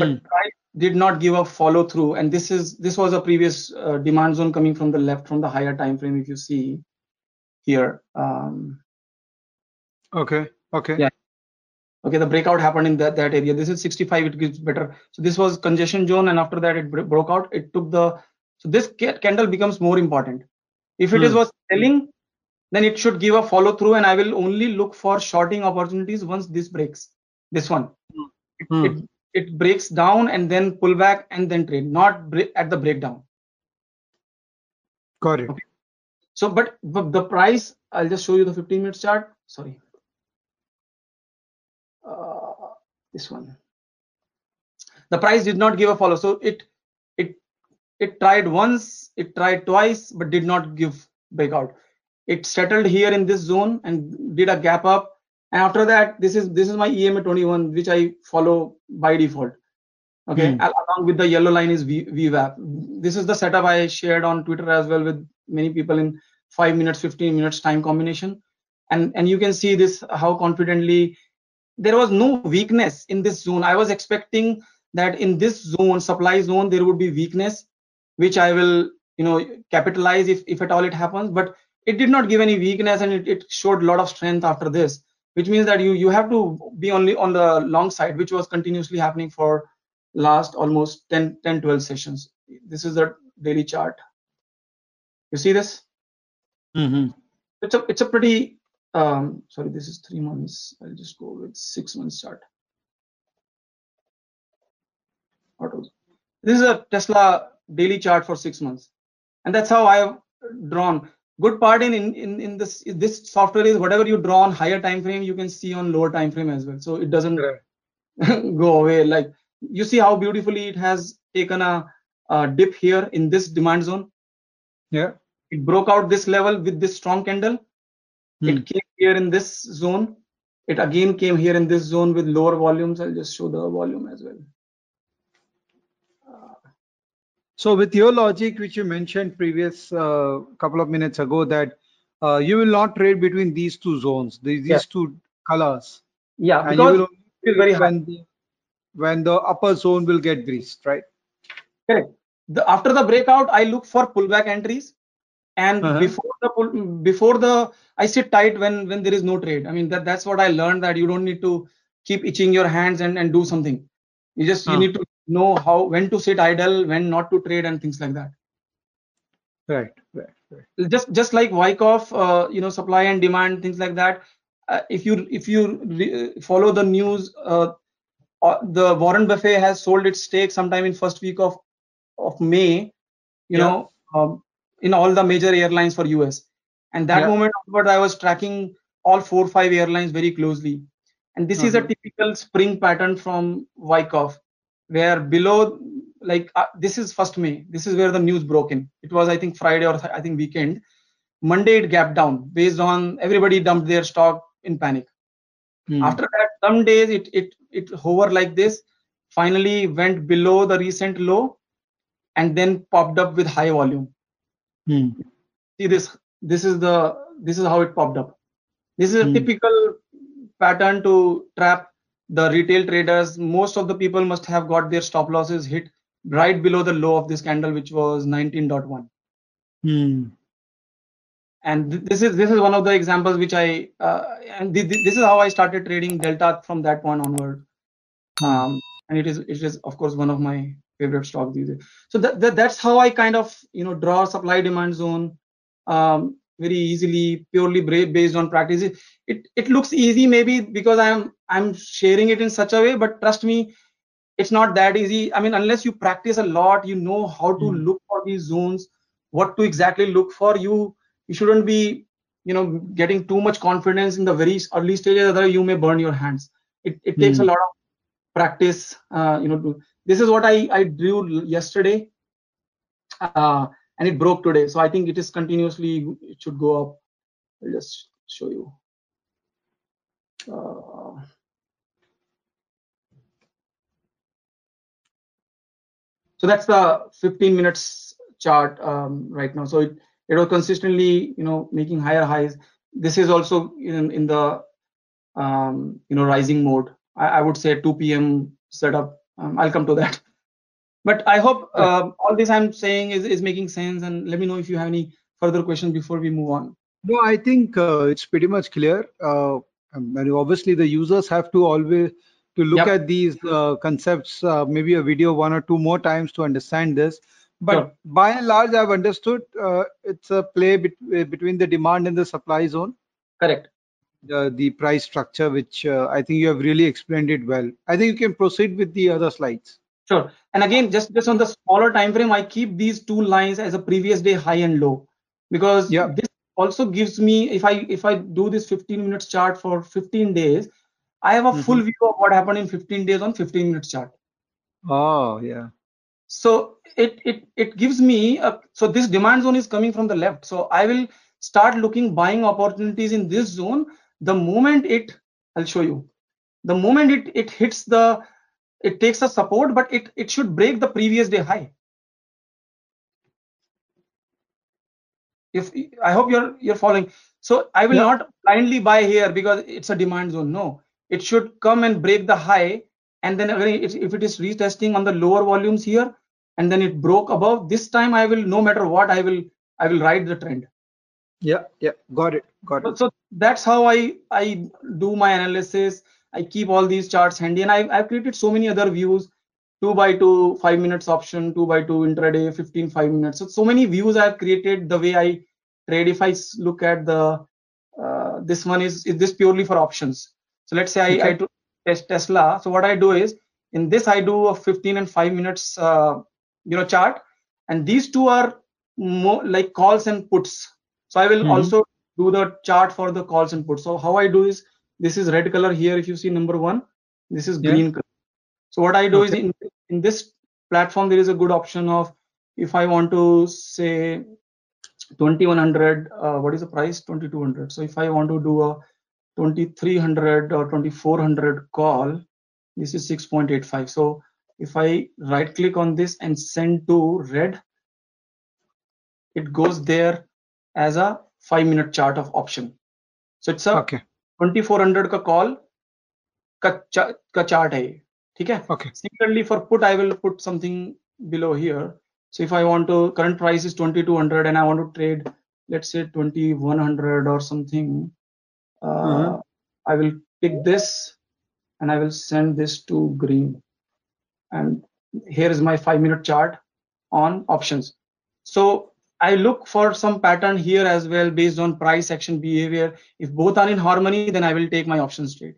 but price did not give a follow through and this is this was a previous uh, demand zone coming from the left from the higher time frame if you see here um, Okay. Okay. Yeah. okay the breakout happened in that that area this is 65 it gives better so this was congestion zone and after that it bro- broke out it took the so this candle becomes more important if it is Hmm. was selling then it should give a follow through and i will only look for shorting opportunities once this breaks this one Hmm. it, it breaks down and then pull back and then trade not break at the breakdown. Got it. so but, but the price i'll just show you the 15 minutes chart. Sorry. Uh, this one. The price did not give a follow. So it it it tried once it tried twice but did not give breakout. It settled here in this zone and did a gap up and after that this is this is my ema 21 which i follow by default. Okay? Hmm. Al- along with the yellow line is v, vwap this is the setup i shared on twitter as well with many people in 5 minutes 15 minutes time combination. And and you can see this how confidently there was no weakness in this zone. I was expecting that in this zone supply zone there would be weakness which i will you know capitalize if, if at all it happens. But it did not give any weakness and it, it showed a lot of strength after this which means that you you have to be only on the long side which was continuously happening for last almost 10 10 12 sessions. This is the daily chart. You see this? Mhm. it's a it's a pretty um sorry this is three months. I'll just go with six months chart. Autos. this is a tesla daily chart for six months. And that's how i have drawn good part in in in, this this software is whatever you draw on higher time frame you can see on lower time frame as well. So it doesn't go away. Like you see how beautifully it has taken a, a dip here in this demand zone? Yeah. it broke out this level with this strong candle. Hmm. it came here in this zone. It again came here in this zone with lower volumes. I'll just show the volume as well So with your logic, which you mentioned previous uh, couple of minutes ago, that uh, you will not trade between these two zones, these, these Yeah. two colors, yeah and you because will only it is trade very high. when the, when the upper zone will get breached, right? correct the, after the breakout i look for pullback entries and Uh-huh. before the pull, before the i sit tight when when there is no trade i mean that that's what i learned that you don't need to keep itching your hands and and do something you just you Huh. need to know how when to sit idle when not to trade and things like that Right, right, right. just just like Wyckoff, uh, you know, supply and demand, things like that. Uh, if you if you re- follow the news, uh, uh, the Warren Buffett has sold its stake sometime in first week of of May, you Yeah. know, um, in all the major airlines for US. And that Yeah. moment onward, I was tracking all four five airlines very closely. And this is a Uh-huh. typical spring pattern from Wyckoff, where below like uh, this is first May. This is where the news broke in. It was I think Friday or th- I think weekend. Monday it gapped down based on everybody dumped their stock in panic. Hmm. After that, some days it it it hovered like this, finally went below the recent low, and then popped up with high volume. Hmm. See this? This is the this is how it popped up. This is a Hmm. typical pattern to trap the retail traders. Most of the people must have got their stop losses hit right below the low of this candle, which was 19.1. Hmm. and th- this is this is one of the examples which i uh, and th- th- this is how i started trading delta from that point onward um, and it is it is of course one of my favorite stocks these days so that, that that's how i kind of you know draw supply demand zone um, very easily, purely based on practice. It it looks easy maybe because I'm I'm sharing it in such a way, but trust me, it's not that easy. I mean, unless you practice a lot, you know how to Mm. look for these zones, what to exactly look for. You you shouldn't be you know getting too much confidence in the very early stages, otherwise you may burn your hands. It it takes a lot of practice. Uh, you know, to, this is what I I drew yesterday uh, and it broke today. So I think it is continuously, it should go up. I'll just show you. Uh, so that's the 15 minutes chart um, right now. So it, it was consistently, you know, making higher highs. This is also in, in the, um, you know, rising mode. I, I would say 2 p.m. setup. Um, I'll come to that. But I hope uh, all this I'm saying is, is making sense. And let me know if you have any further questions before we move on. No, I think uh, it's pretty much clear. Uh, and obviously, the users have to always to look Yep. at these uh, concepts, uh, maybe a video one or two more times to understand this. But Sure. by and large, I've understood uh, it's a play bet- uh, between the demand and the supply zone, Correct. uh, the price structure, which uh, I think you have really explained it well. I think you can proceed with the other slides. Sure. And again, just, just on the smaller time frame, I keep these two lines as a previous day high and low because Yeah. this also gives me if I if I do this 15 minutes chart for 15 days, I have a full Mhm. view of what happened in 15 days on 15 minutes chart. Oh, yeah. So it it it gives me a, so this demand zone is coming from the left. So I will start looking buying opportunities in this zone. The moment it I'll show you. The moment it it hits the it takes a support, but it it should break the previous day high. If I hope you're you're following. So I will Yeah. not blindly buy here because it's a demand zone. No, it should come and break the high, and then again, if it is retesting on the lower volumes here, and then it broke above, this time I will no matter what I will I will ride the trend. Yeah, yeah. Got it. Got So, it. so that's how I I do my analysis. I keep all these charts handy, and I've, I've created so many other views. Two by two, five minutes option, two by two intraday, 15, five minutes. So so many views I've created the way I trade. If i look at the uh, this one is is this purely for options. So let's say I, I do test Tesla. So what I do is in this I do a 15 and five minutes uh, you know chart, and these two are more like calls and puts. So I will Mhm. also do the chart for the calls and puts. So how I do is this is red color here. If you see number one, this is Yeah. green color. So what I do is in in this platform there is a good option of if I want to say 2100 uh, what is the price 2200 so if i want to do a 2300 or 2400 call this is 6.85 so if i right click on this and send to red it goes there as a 5 minute chart of option so it's a Okay. 2400 का call का, चा, का chart है ये, ठीक है Okay. Similarly, for put, I will put something below here. So if I want to, current price is 2200 and I want to trade, let's say 2100 or something, uh, Mhm. I will pick this and I will send this to green. And here is my five minute chart on options. So I look for some pattern here as well based on price action behavior. If both are in harmony, then I will take my options trade.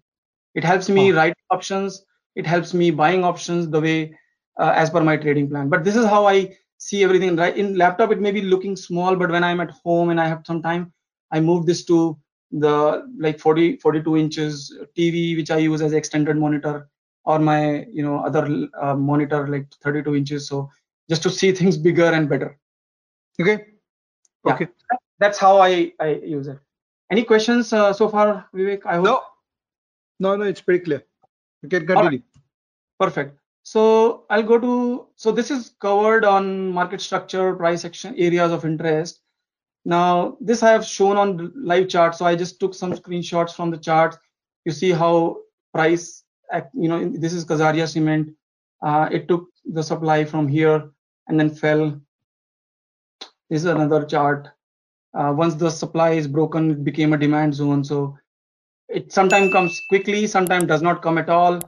It helps me Oh. write options. It helps me buying options the way uh, as per my trading plan. But this is how I see everything. Right in laptop, it may be looking small, but when I'm at home and I have some time, I move this to the like 40, 42 inches TV, which I use as extended monitor, or my you know other uh, monitor like 32 inches. So just to see things bigger and better. Okay. Yeah. Okay. That's how I I use it. Any questions uh, so far, Vivek? I hope. No. No, no, it's pretty clear. You can All right. continue. Perfect. So I'll go to, so this is covered on market structure, price action, areas of interest. Now, this I have shown on live chart. So I just took some screenshots from the chart. You see how price, you know, this is Kazaria cement. Uh, it took the supply from here and then fell. This is another chart. Uh, once the supply is broken, it became a demand zone. So it sometimes comes quickly, sometimes does not come at all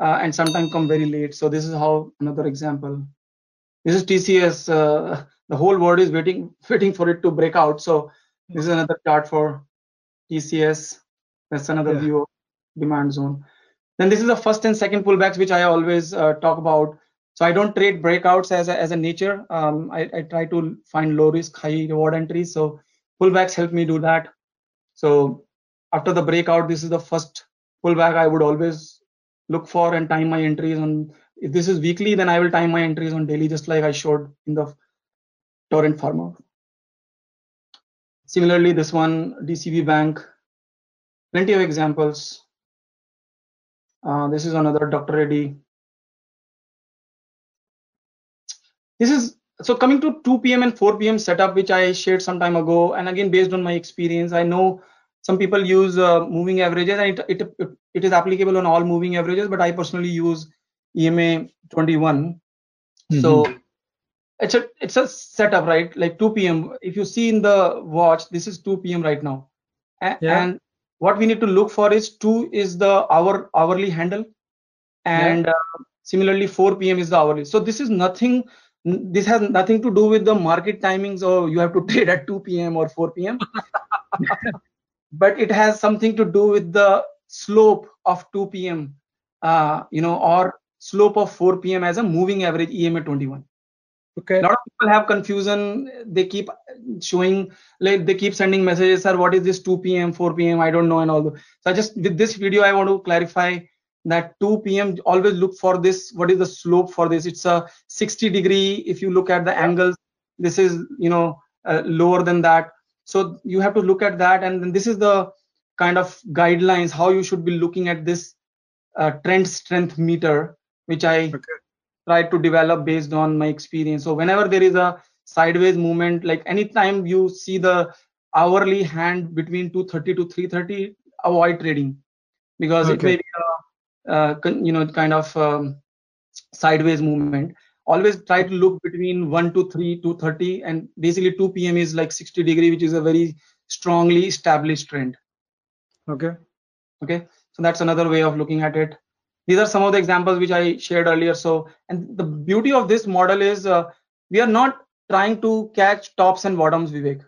uh, and sometimes come very late. So this is how another example. This is TCS. The whole world is waiting waiting for it to break out. So this is another chart for tcs that's another Yeah. view of demand zone. Then this is the first and second pullbacks which i always uh, talk about. So i don't trade breakouts as a, as a nature. Um, I, I try to find low risk high reward entries. So pullbacks help me do that. So after the breakout this is the first pullback i would always look for and time my entries on. If this is weekly then i will time my entries on daily just like i showed in the Torrent Pharma similarly this one dcb bank plenty of examples. Uh, this is another dr reddy. This is so coming to 2 p.m and 4 p.m setup which i shared some time ago and again based on my experience i know some people use uh, moving averages and it, it, it, is applicable on all moving averages but i personally use ema 21 so Mhm. It's a it's a setup right? Like 2 p.m if you see in the watch this is 2 p.m right now. A- Yeah. and what we need to look for is 2 is the hour hourly handle. And uh, similarly 4 p.m is the hourly. So this is nothing this has nothing to do with the market timings or you have to trade at 2 p.m or 4 p.m but it has something to do with the slope of 2 p.m uh, you know or slope of 4 p.m as a moving average ema 21 okay. A lot of people have confusion. They keep showing like they keep sending messages sir what is this 2 p.m 4 p.m i don't know and all that so i just with this video i want to clarify that 2 p.m always look for this what is the slope for this? It's a 60 degree if you look at the angles this is you know uh, lower than that. So you have to look at that and then this is the kind of guidelines how you should be looking at this uh, trend strength meter which i okay try to develop based on my experience. So whenever there is a sideways movement, like anytime you see the hourly hand between 230 to 330, avoid trading because it may be a, uh, you know kind of um, sideways movement. Always try to look between 1 to 3, to 30 and basically 2 p.m. is like 60 degree, which is a very strongly established trend okay okay so that's another way of looking at it these are some of the examples which i shared earlier. So and the beauty of this model is uh, we are not trying to catch tops and bottoms vivek.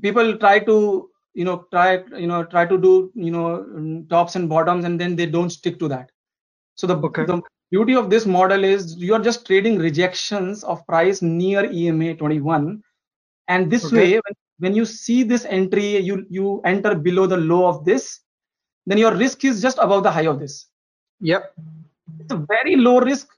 People try to you know try you know try to do you know mm, tops and bottoms and then they don't stick to that. So the, Okay. the beauty of this model is you are just trading rejections of price near ema 21 and this Okay. way when, when you see this entry you you enter below the low of this then your risk is just above the high of this yep. It's a very low risk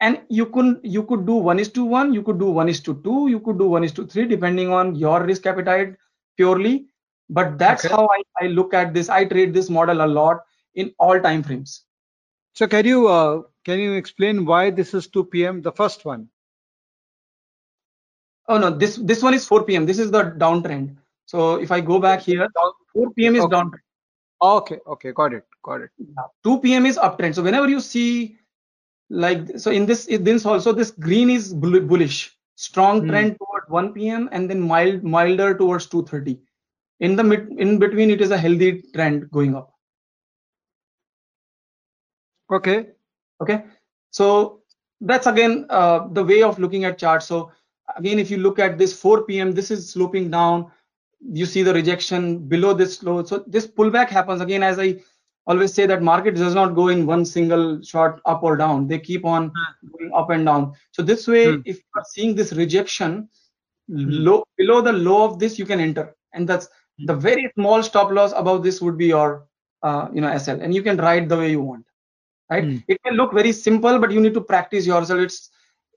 and you could you could do one is to one you could do one is to two you could do one is to three depending on your risk appetite purely. But that's Okay. how I, I look at this i trade this model a lot in all time frames. So can you uh, can you explain why this is 2 p.m the first one? Oh no this this one is 4 p.m this is the downtrend. So if i go back here 4 p.m is Okay. downtrend okay okay got it got it. 2 p.m is uptrend. So whenever you see like so in this in this also this green is bull- bullish. Strong Hmm. trend toward 1 p.m and then mild milder towards 230 in the mid in between it is a healthy trend going up. Okay. Okay. So that's again uh, the way of looking at charts. So again if you look at this 4 p.m this is sloping down you see the rejection below this low. So this pullback happens again as i always say that market does not go in one single shot up or down. They keep on going up and down. So this way Hmm. if you are seeing this rejection low below the low of this you can enter. And that's the very small stop loss above this would be your uh, you know sl and you can ride the way you want right? Hmm. it may look very simple but you need to practice yourself. It's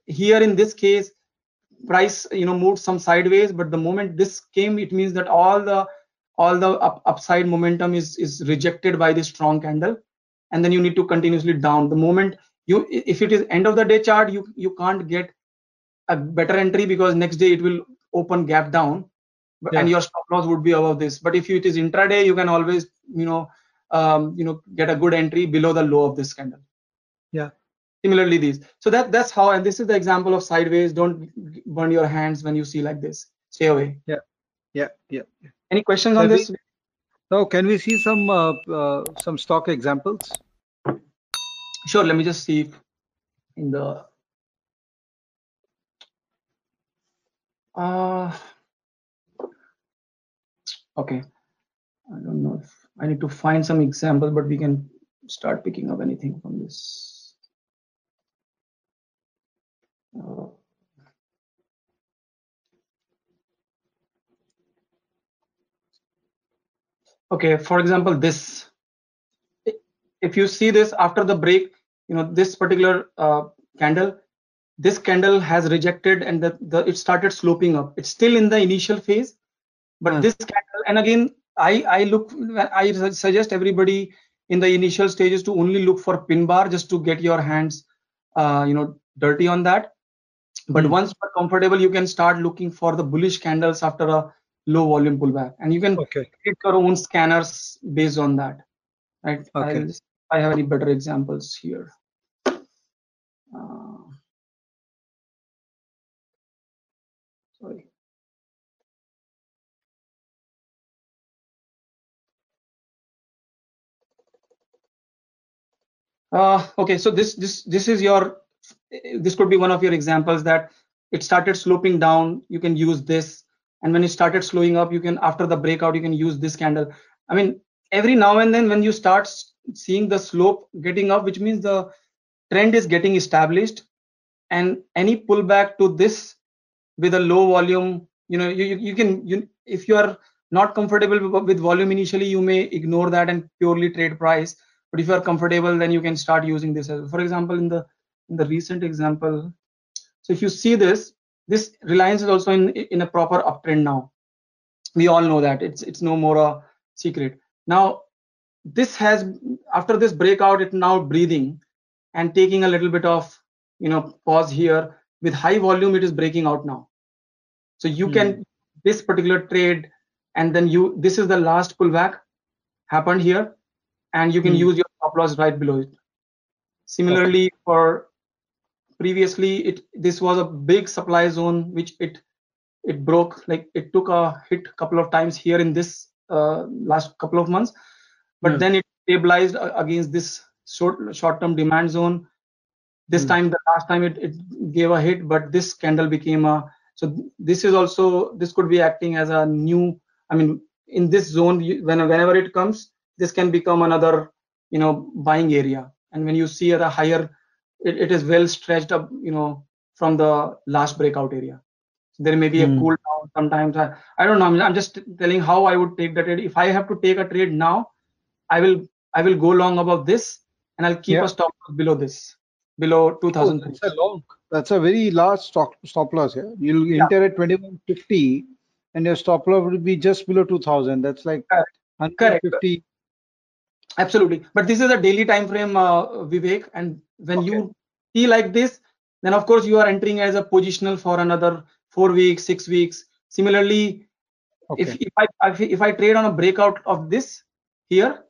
here in this case price you know moved some sideways but the moment this came it means that all the all the up, upside momentum is is rejected by this strong candle. And then you need to continuously down. The moment you if it is end of the day chart you you can't get a better entry because next day it will open gap down. But, and your stop loss would be above this. But if it is intraday you can always you know um, you know get a good entry below the low of this candle. Yeah. Similarly these. So that that's how and this is the example of sideways. Don't burn your hands when you see like this. Stay away. Yeah. Yeah. Yeah. Any questions on we- this? So can we see some uh, uh, some stock examples? Sure let me just see if in the Uh, okay. I don't know if I need to find some examples, but we can start picking up anything from this. Okay, for example, this. If you see this after the break, you know, this particular uh, candle, this candle has rejected and the, the it started sloping up. It's still in the initial phase, but Hmm. this candle, and again, I, I look, I suggest everybody in the initial stages to only look for pin bar just to get your hands, uh, you know, dirty on that. But Hmm. once you're comfortable, you can start looking for the bullish candles after a low volume pullback, and you can Okay. create your own scanners based on that. Right? Okay. I'll, I have any better examples here. Uh, sorry. Uh, okay, so this this this is your Uh, this could be one of your examples that it started sloping down. You can use this, and when it started slowing up, you can after the breakout you can use this candle. I mean, every now and then when you start seeing the slope getting up, which means the trend is getting established, and any pullback to this with a low volume, you know, you you, you can you if you are not comfortable with, with volume initially, you may ignore that and purely trade price but if you are comfortable then you can start using this for example in the in the recent example. So if you see this this reliance is also in in a proper uptrend now. We all know that. It's it's no more a secret. Now this has after this breakout it now breathing and taking a little bit of you know pause here. With high volume it is breaking out now. So you can this particular trade and then you this is the last pullback happened here and you can Hmm. use your stop loss right below it. Similarly for previously it this was a big supply zone which it it broke like it took a hit couple of times here in this uh, last couple of months but Hmm. then it stabilized against this short short term demand zone this Hmm. time the last time it, it gave a hit but this candle became a so this is also this could be acting as a new i mean in this zone you, when, whenever it comes this can become another you know buying area and when you see at a higher it, it is well stretched up you know from the last breakout area so there may be a Hmm. cool down sometimes I, I don't know I'm, I'm just telling how i would take the trade if i have to take a trade now i will i will go long above this and i'll keep Yeah. a stop below this below Oh, 2000 that's a long. That's a very large stop stop loss here. You'll Yeah. enter at 2150 and your stop loss will be just below 2000. That's like Correct. Correct. 150. absolutely but this is a daily time frame uh, vivek and when Okay. you see like this then of course you are entering as a positional for another four weeks six weeks similarly if, Okay. if I if, if I trade on a breakout of this here,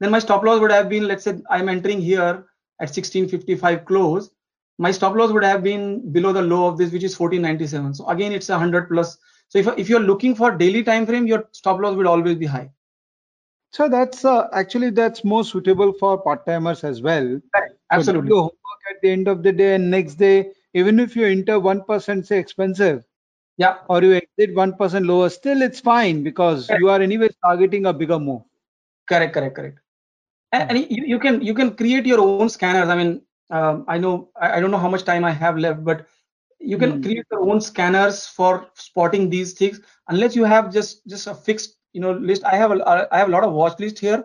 then my stop loss would have been let's say I'm entering here at 1655 close. My stop loss would have been below the low of this, which is 1497. So again, it's a hundred plus. So if if you're looking for daily time frame, your stop loss would always be high. So that's uh, actually that's more suitable for part timers as well. So do Absolutely. your homework at the end of the day and next day, even if you enter one percent say expensive Yeah. or you exit one percent lower, still it's fine because Correct. you are anyway targeting a bigger move. Correct. Correct. Correct. And, and you, you can you can create your own scanners. I mean, um, I know I, I don't know how much time I have left, but you can Hmm. create your own scanners for spotting these things unless you have just just a fixed you know list i have a i have a lot of watch list here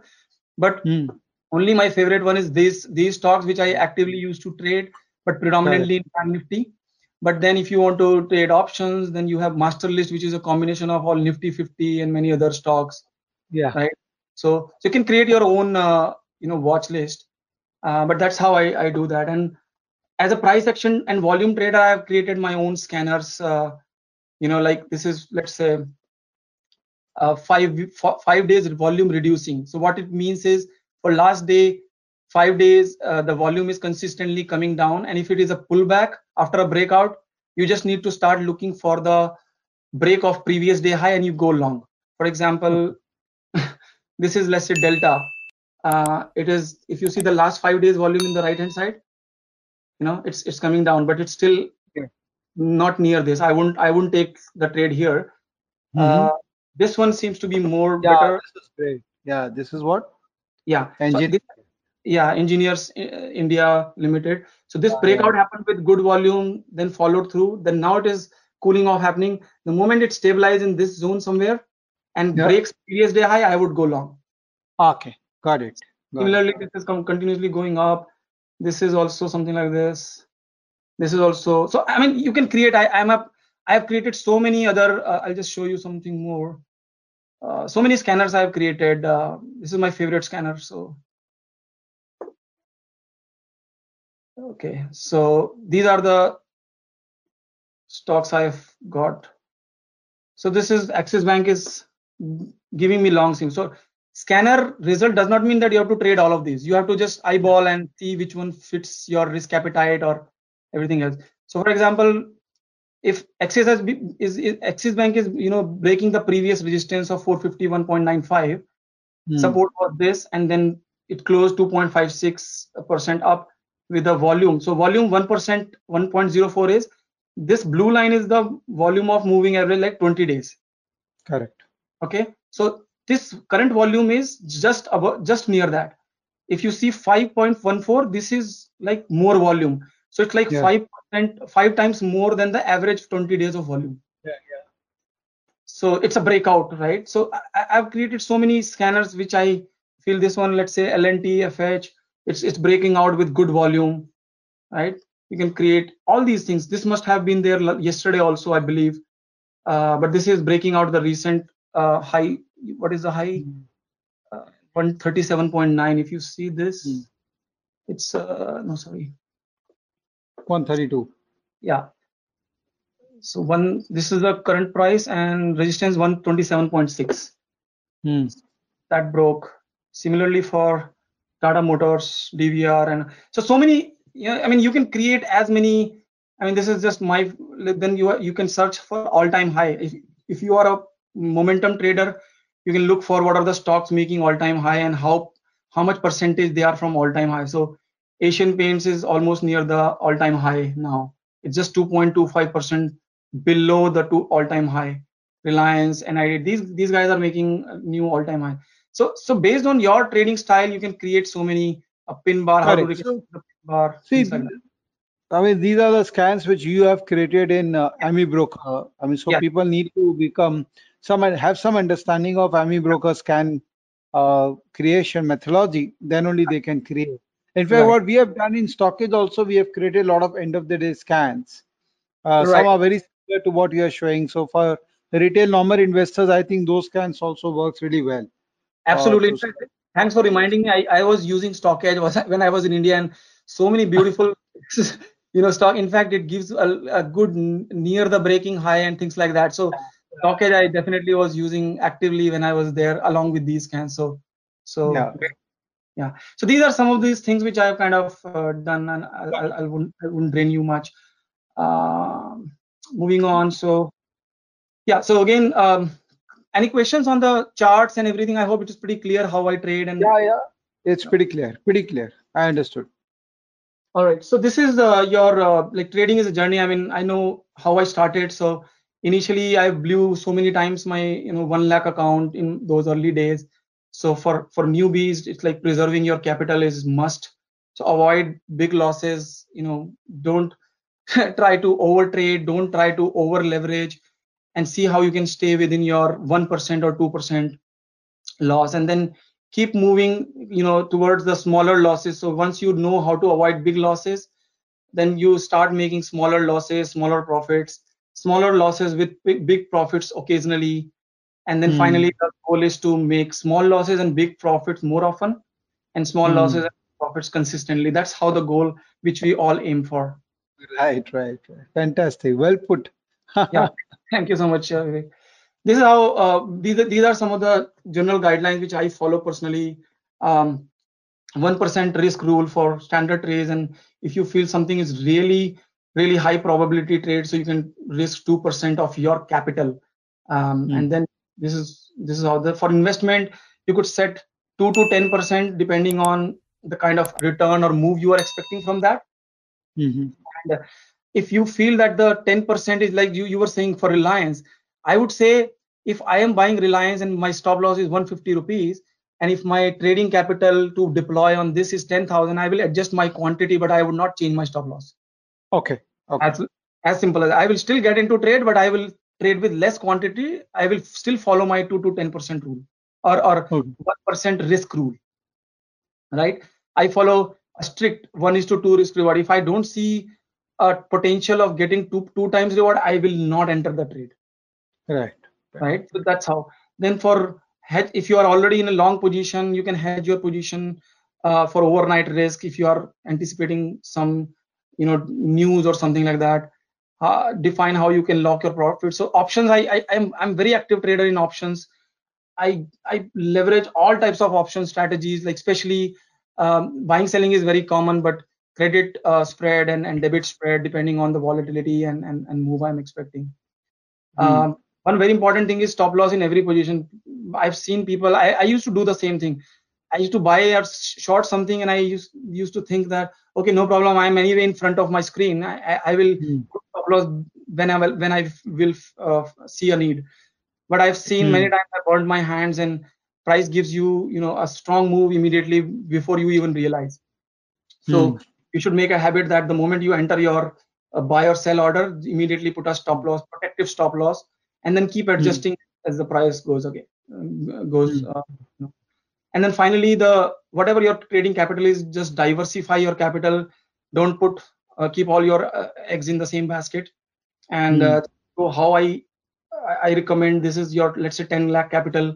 but Hmm. only my favorite one is these these stocks which i actively used to trade but predominantly in Bank nifty. But then if you want to trade options then you have master list which is a combination of all nifty 50 and many other stocks. Yeah. right? So, so you can create your own uh, you know watch list uh, but that's how I, I do that. And as a price action and volume trader i have created my own scanners uh, you know like this is let's say uh, five five days volume reducing so what it means is for last day five days uh, the volume is consistently coming down and if it is a pullback after a breakout you just need to start looking for the break of previous day high and you go long for example this is let's say delta uh, it is if you see the last five days volume in the right hand side you know it's it's coming down but it's still not near this. I wouldn't I wouldn't take the trade here. Mhm. Uh, this one seems to be more yeah, better. this is great. Yeah, this is what Yeah. So this- yeah, Engineers uh, India Limited. So this Yeah, breakout happened with good volume, then followed through. Then now it is cooling off happening. The moment it stabilizes in this zone somewhere and Yeah. breaks previous day high, I would go long. Okay, got it. Got it. Similarly, this is continuously going up. This is also something like this. This is also so. I mean, you can create. I, I'm up. I have created so many other. Uh, I'll just show you something more. Uh, so many scanners I have created. Uh, this is my favorite scanner. So, okay. So these are the stocks I've got. So this is Axis Bank is giving me long sim. So scanner result does not mean that you have to trade all of these. You have to just eyeball and see which one fits your risk appetite or everything else. So for example, if Axis has be, is, is Axis Bank is you know breaking the previous resistance of 451.95, Hmm. support was this, and then it closed 2.56 percent up with the volume. So volume 1 percent 1.04 is this blue line is the volume of moving average like 20 days Correct. okay so this current volume is just about just near that if you see 5.14 this is like more volume so it's like Yeah. 5% 5 times more than the average 20 days of volume Yeah, yeah. so it's a breakout right so I, i've created so many scanners which i feel this one let's say lnt fh it's it's breaking out with good volume right you can create all these things this must have been there yesterday also i believe uh, but this is breaking out the recent uh, high what is the high Hmm. 137.9 if you see this Hmm. it's uh, no sorry 132. yeah. So one this is the current price and resistance 127.6 Hmm. that broke. Similarly for tata motors dvr and so so many yeah i mean you can create as many i mean this is just my then you are- you can search for all time high. If, if you are a momentum trader you can look for what are the stocks making all time high and how how much percentage they are from all time high. So asian paints is almost near the all time high now it's just 2.25 percent below the two all time high reliance and I, these these guys are making new all time high so so based on your trading style you can create so many a pin bar how to Correct. So, the pin bar See, like. I mean, these are the scans which you have created in uh, AmiBroker. I mean, so Yeah. people need to become some have some understanding of AmiBroker scan uh, creation methodology. Then only they can create. In fact, Right. what we have done in StockEdge also, we have created a lot of end of the day scans. Uh, Right. Some are very similar to what you are showing. So for the retail normal investors, I think those scans also works really well. absolutely Uh, so- thanks for reminding me I, I was using StockEdge was when i was in india and so many beautiful you know stock in fact it gives a, a good near the breaking high and things like that so StockEdge i definitely was using actively when i was there along with these scans so so Yeah. Yeah. So these are some of these things which i've kind of uh, done and I, I, I wouldn't i wouldn't drain you much. Um moving on. So yeah. So again um any questions on the charts and everything? I hope it is pretty clear how i trade and Yeah, yeah. It's pretty clear. Pretty clear. I understood. all right. So this is uh, your uh, like trading is a journey. I mean i know how i started. So initially i blew so many times my you know 1 lakh account in those early days so for for newbies it's like preserving your capital is must. So avoid big losses you know don't try to over trade don't try to over leverage and see how you can stay within your 1% or 2% loss. And then keep moving you know towards the smaller losses. So once you know how to avoid big losses then you start making smaller losses smaller profits smaller losses with big, big profits occasionally and then Hmm. finally the goal is to make small losses and big profits more often and small Hmm. losses and profits consistently that's how the goal which we all aim for Right, right, right. Fantastic. Well put. Yeah. Thank you so much, uh. This is how uh, these are, these are some of the general guidelines which I follow personally. Um, one percent risk rule for standard trades, and if you feel something is really really high probability trade, so you can risk two percent of your capital, um, Hmm. and then this is this is how the for investment you could set two to ten percent depending on the kind of return or move you are expecting from that Mhm. if you feel that the 10% is like you you were saying for reliance i would say if i am buying reliance and my stop loss is 150 rupees and if my trading capital to deploy on this is 10000 i will adjust my quantity but i would not change my stop loss Okay. Okay. as, as simple as i will still get into trade but i will trade with less quantity i will still follow my 2 to 10% rule or or Okay. 1% risk rule right? I follow a strict 1 is to 2 risk reward. If i don't see a potential of getting two two times reward i will not enter the trade Right. right? So that's how. Then for hedge if you are already in a long position you can hedge your position uh, for overnight risk. If you are anticipating some you know news or something like that uh, define how you can lock your profit. So options i, I i'm i'm very active trader in options. I i leverage all types of option strategies like especially um, buying selling is very common but credit uh, spread and, and debit spread depending on the volatility and and, and move i'm expecting. Hmm. um, one very important thing is stop loss in every position. I've seen people i, I used to do the same thing i used to buy or short something and i used used to think that okay no problem i'm anyway in front of my screen i, I, I will Hmm. put stop loss when i will when i will uh, see a need but i've seen many Hmm. times i burned my hands and price gives you you know a strong move immediately before you even realize so Hmm. you should make a habit that the moment you enter your uh, buy or sell order immediately put a stop loss protective stop loss and then keep adjusting as the price goes again um, goes Hmm. uh, you know. And then finally the whatever your trading capital is just diversify your capital don't put uh, keep all your uh, eggs in the same basket and Hmm. uh, so how i i recommend this is your let's say 10 lakh capital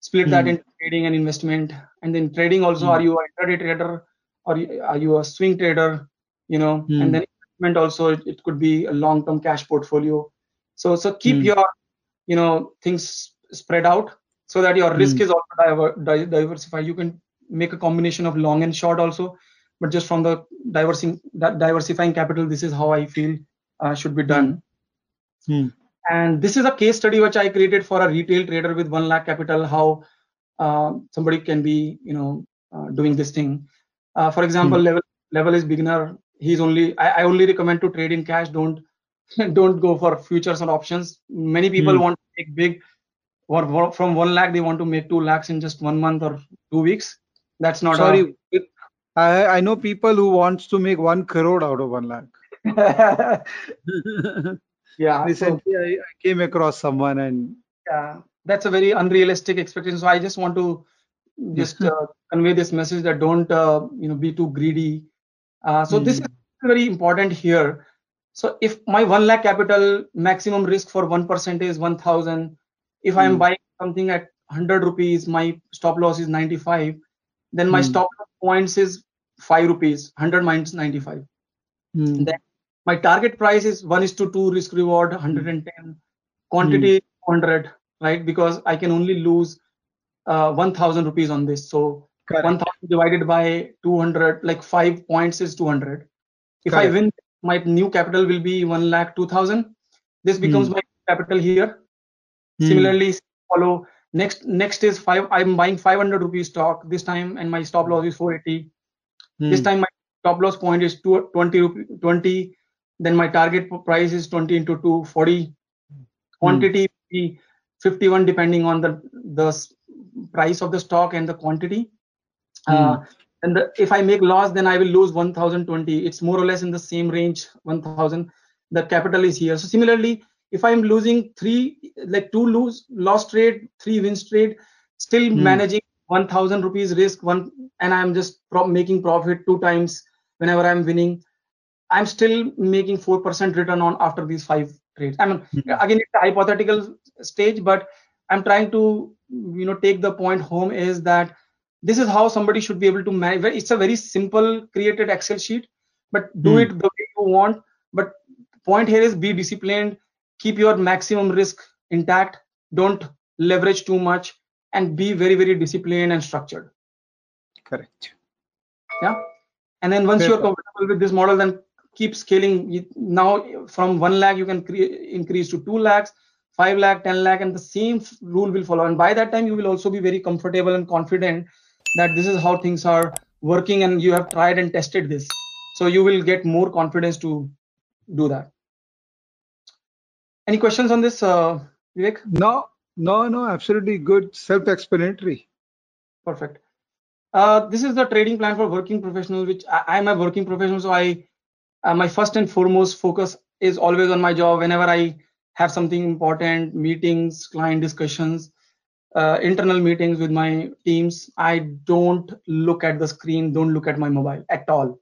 split that Hmm. into trading and investment and then trading also Hmm. are you a intraday trader or are you a swing trader you know Hmm. and then investment also it, it could be a long term cash portfolio so so keep Hmm. your you know things spread out so that your risk Hmm. is also diver, di- diversified. You can make a combination of long and short also but just from the diversing that diversifying capital this is how i feel uh, should be done. Hmm. and this is a case study which i created for a retail trader with 1 lakh capital how uh, somebody can be you know uh, doing this thing. Uh, for example level level is beginner. He's only I, I only recommend to trade in cash. Don't don't go for futures or options. Many people Hmm. want to make big or from 1 lakh they want to make 2 lakhs in just one month or two weeks that's not Sorry. I I know people who wants to make one crore out of one lakh. a yeah so Recently, I, I came across someone and yeah that's a very unrealistic expectation so i just want to just uh, convey this message that don't uh, you know be too greedy uh, so this Hmm. is very important here so if my 1 lakh capital maximum risk for 1% is 1000 if i am Hmm. buying something at 100 rupees my stop loss is 95 then my Hmm. stop loss points is 5 rupees 100 minus 95 Hmm. then my target price is 1 is to 2 risk reward 110 quantity is 200 right because i can only lose uh, 1000 rupees on this so Correct. 1000 divided by 200 like 5 points is 200 if i win my new capital will be 1 lakh 2000 this becomes Hmm. my capital here Hmm. similarly follow next next is 5 i'm buying 500 rupees stock this time and my stop loss is 480 this Hmm. time my stop loss point is two- 20 rupee 20 then my target price is 20 into 2 40 Hmm. quantity be 51 depending on the the price of the stock and the quantity Hmm. uh, and the, if i make loss then i will lose 1020 it's more or less in the same range 1000 the capital is here so similarly if i'm losing three like two lose loss trade three wins trade still Hmm. managing 1000 rupees risk one and i'm just pro- making profit two times whenever i'm winning i'm still making 4% return on after these five trades i mean Hmm. again it's a hypothetical stage but i'm trying to you know take the point home is that this is how somebody should be able to manage it's a very simple created excel sheet but do Hmm. it the way you want but point here is be disciplined keep your maximum risk intact. Don't leverage too much and be very very disciplined and structured. Correct. yeah. And then once Fair you're comfortable with this model then keep scaling. Now from 1 lakh you can cre- increase to 2 lakhs 5 lakh 10 lakh and the same rule will follow. And by that time you will also be very comfortable and confident that this is how things are working and you have tried and tested this. So you will get more confidence to do that. Any questions on this, uh, Vivek? No, no, no, absolutely good. Self-explanatory. Perfect. Uh, this is the trading plan for working professionals, which I, am a working professional, so I uh, my first and foremost focus is always on my job. Whenever I have something important, meetings, client discussions, uh, internal meetings with my teams, I don't look at the screen, don't look at my mobile at all.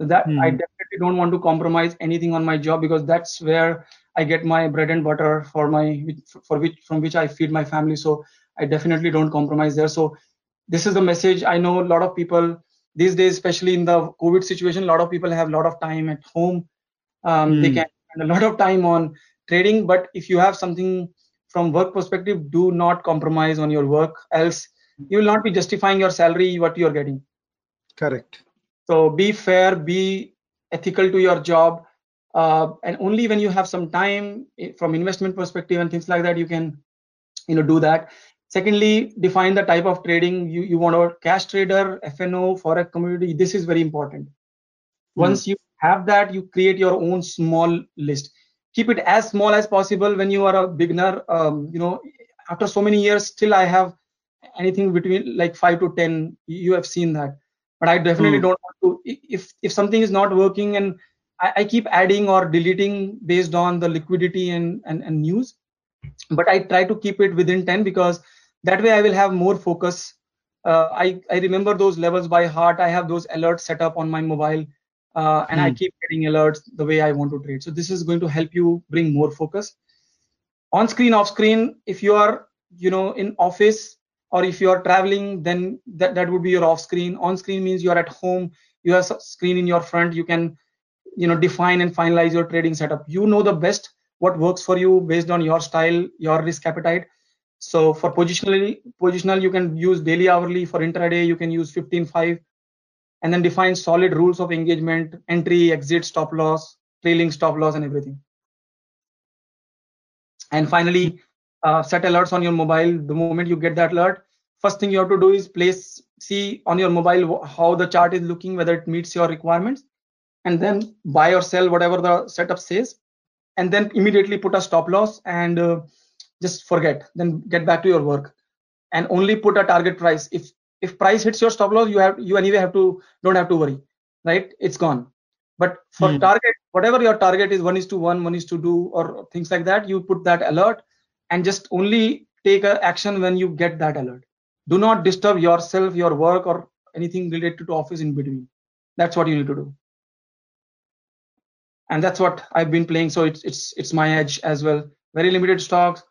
So that hmm. I definitely don't want to compromise anything on my job because that's where I get my bread and butter for my for which from which I feed my family. So I definitely don't compromise there. So this is the message. I know a lot of people these days, especially in the COVID situation, a lot of people have a lot of time at home. Um, mm. They hmm. can spend a lot of time on trading, but if you have something from work perspective, do not compromise on your work, else you will not be justifying your salary what you are getting. Correct. So be fair, be ethical to your job uh, and only when you have some time eh, from investment perspective and things like that you can you know do that. Secondly define the type of trading you, you want. A cash trader fno forex community this is very important. Hmm. once you have that you create your own small list. Keep it as small as possible when you are a beginner. Um, you know after so many years still i have anything between like 5 to 10 you have seen that. But i definitely mm. don't want to if if something is not working and I, I, keep adding or deleting based on the liquidity and, and, and news. But I try to keep it within 10 because that way I will have more focus. Uh, I, I remember those levels by heart. I have those alerts set up on my mobile uh, and I hmm. keep getting alerts the way I want to trade. So this is going to help you bring more focus. On screen, off screen, if you are you know in office or if you are traveling, then that, that would be your off screen. On screen means you are at home, you have a screen in your front, you can you know define and finalize your trading setup. You know the best what works for you based on your style your risk appetite. So for positionally positional you can use daily hourly. For intraday you can use 15 5 and then define solid rules of engagement entry exit stop loss trailing stop loss and everything. And finally uh, set alerts on your mobile. The moment you get that alert first thing you have to do is place see on your mobile how the chart is looking whether it meets your requirements and then buy or sell whatever the setup says and then immediately put a stop loss and uh, just forget then get back to your work. And only put a target price. If if price hits your stop loss you have you anyway have to don't have to worry right? It's gone. But for hmm. target whatever your target is one is to one one is to do or things like that you put that alert and just only take a action when you get that alert. Do not disturb yourself your work or anything related to office in between. That's what you need to do and that's what I've been playing. So it's it's it's my edge as well. Very limited stocks,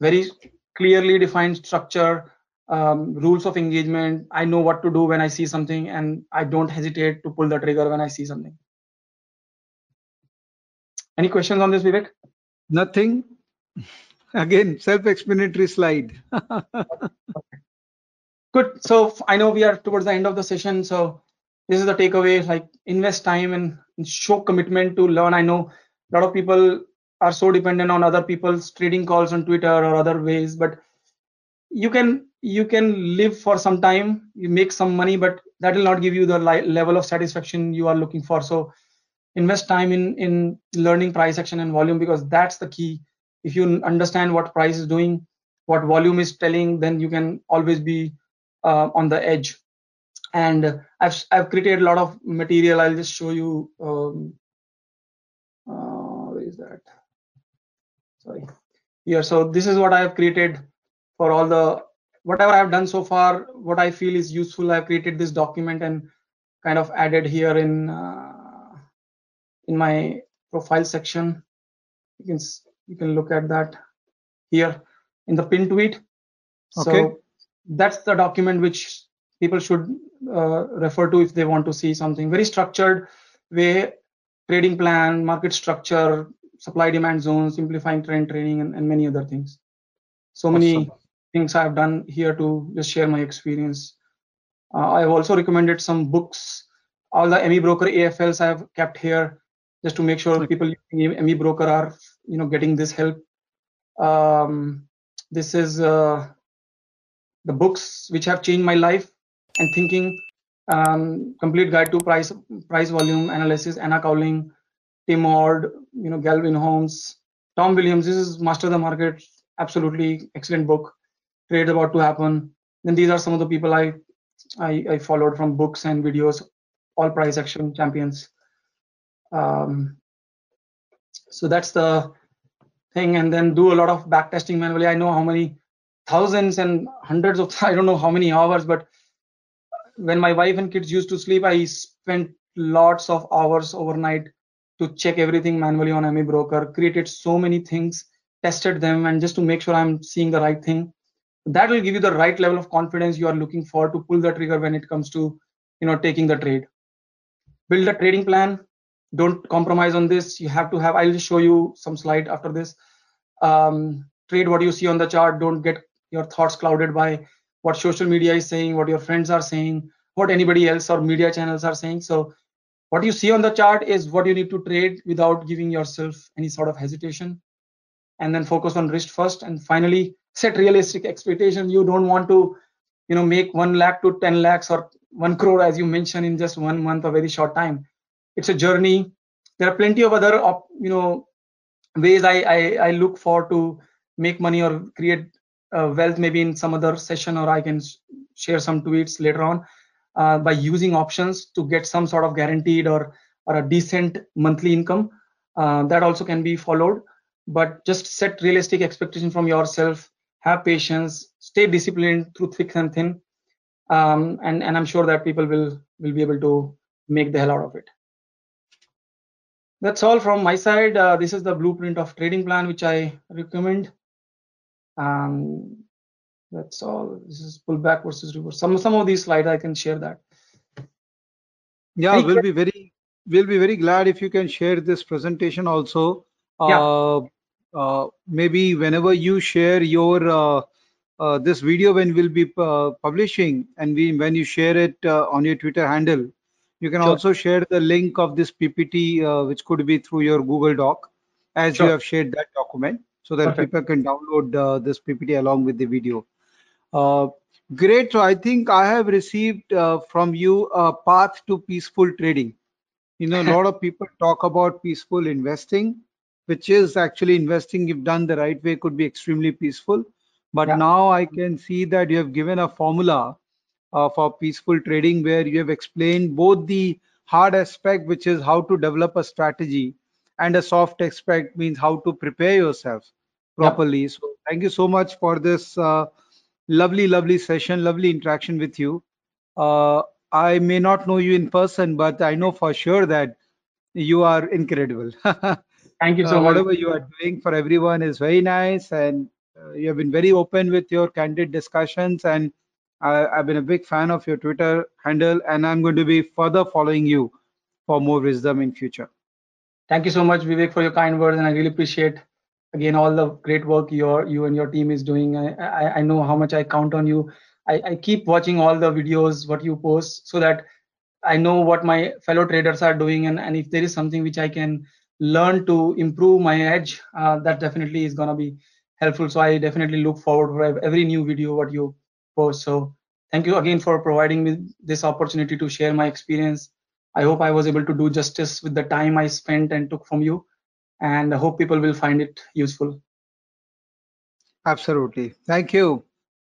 very clearly defined structure, um, rules of engagement. I know what to do when I see something, and I don't hesitate to pull the trigger when I see something. Any questions on this, Vivek? Nothing. Again, self-explanatory slide. Good. So I know we are towards the end of the session. So this is the takeaway like invest time and show commitment to learn. I know a lot of people are so dependent on other people's trading calls on twitter or other ways but you can you can live for some time you make some money but that will not give you the level of satisfaction you are looking for. So invest time in in learning price action and volume because that's the key. If you understand what price is doing what volume is telling then you can always be uh, on the edge. And I've I've created a lot of material. I'll just show you. Um, uh, where is that? Sorry. Here. So this is what I have created for all the whatever I've done so far. What I feel is useful. I've created this document and kind of added here in uh, in my profile section. You can you can look at that here in the pin tweet. So okay. that's the document which people should uh, refer to if they want to see something. Very structured way trading plan market structure supply demand zones simplifying trend training and, and many other things. So awesome. many things i've done here to just share my experience. Uh, i've also recommended some books. All the AmiBroker afls i have kept here just to make sure people using AmiBroker are you know getting this help. Um, this is uh, the books which have changed my life and thinking um, complete guide to price price volume analysis Anna Coulling Tim Ord, you know, Gavin Holmes, Tom Williams. This is Master the Market. Absolutely excellent book. Trade about to happen. Then these are some of the people I, I, I followed from books and videos. All price action champions. Um, so that's the thing. And then do a lot of back testing manually. I know how many thousands and hundreds of I don't know how many hours, but when my wife and kids used to sleep, I spent lots of hours overnight to check everything manually on AmiBroker, created so many things, tested them, and just to make sure I'm seeing the right thing. That will give you the right level of confidence you are looking for to pull the trigger when it comes to, you know, taking the trade. Build a trading plan. Don't compromise on this. You have to have. I'll show you some slide after this. Um, trade what you see on the chart. Don't get your thoughts clouded by what social media is saying, what your friends are saying, what anybody else or media channels are saying. So what you see on the chart is what you need to trade without giving yourself any sort of hesitation. And then focus on risk first. And finally, set realistic expectations. You don't want to, you know, make one lakh to 10 lakhs or one crore, as you mentioned, in just one month, a very short time. It's a journey. There are plenty of other, you know, ways I, I, I look for to make money or create uh, wealth maybe in some other session or i can share some tweets later on uh, by using options to get some sort of guaranteed or or a decent monthly income uh, that also can be followed. But just set realistic expectation from yourself have patience stay disciplined through thick and thin um, and and i'm sure that people will will be able to make the hell out of it. That's all from my side. Uh, this is the blueprint of trading plan which i recommend um, that's all. This is pullback versus reverse. Some some of these slides I can share that. Yeah, Any we'll be very we'll be very glad if you can share this presentation also. Yeah. Uh, uh, maybe whenever you share your uh, uh this video when we'll be uh, publishing and we when you share it uh, on your Twitter handle, you can sure. also share the link of this PPT, which could be through your Google Doc, as sure. you have shared that document so that Perfect. people can download uh, this PPT along with the video. Uh, great. So I think I have received uh, from you a path to peaceful trading. You know, a lot of people talk about peaceful investing, which is actually investing if done the right way could be extremely peaceful. But yeah. now I can see that you have given a formula uh, for peaceful trading where you have explained both the hard aspect, which is how to develop a strategy, and a soft aspect means how to prepare yourself properly. Yep. So thank you so much for this uh, lovely, lovely session, lovely interaction with you. Uh, I may not know you in person, but I know for sure that you are incredible. thank you so uh, much. Whatever you are doing for everyone is very nice, and uh, you have been very open with your candid discussions. And I, I've been a big fan of your Twitter handle, and I'm going to be further following you for more wisdom in future. Thank you so much, Vivek, for your kind words, and I really appreciate again all the great work your you and your team is doing. I i, I know how much i count on you. I, I keep watching all the videos what you post so that i know what my fellow traders are doing and, and if there is something which i can learn to improve my edge uh, that definitely is going to be helpful. So i definitely look forward for every new video what you post. So thank you again for providing me this opportunity to share my experience. I hope i was able to do justice with the time i spent and took from you and I hope people will find it useful. Absolutely. Thank you.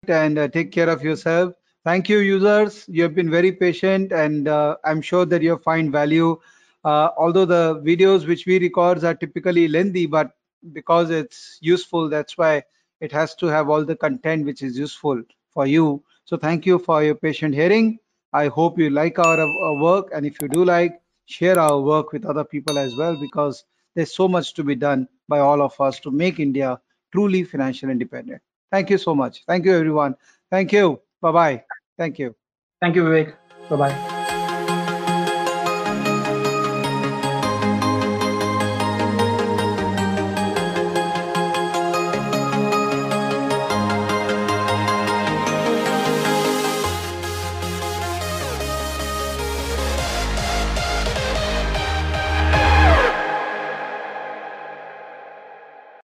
And uh, take care of yourself. Thank you, users. You have been very patient, and uh, I'm sure that you find value. Uh, although the videos which we record are typically lengthy, but because it's useful, that's why it has to have all the content which is useful for you. So thank you for your patient hearing. I hope you like our, our work, and if you do like, share our work with other people as well, because there's so much to be done by all of us to make India truly financially independent. Thank you so much. Thank you, everyone. Thank you. Bye bye. Thank you. Thank you, Vivek. Bye bye.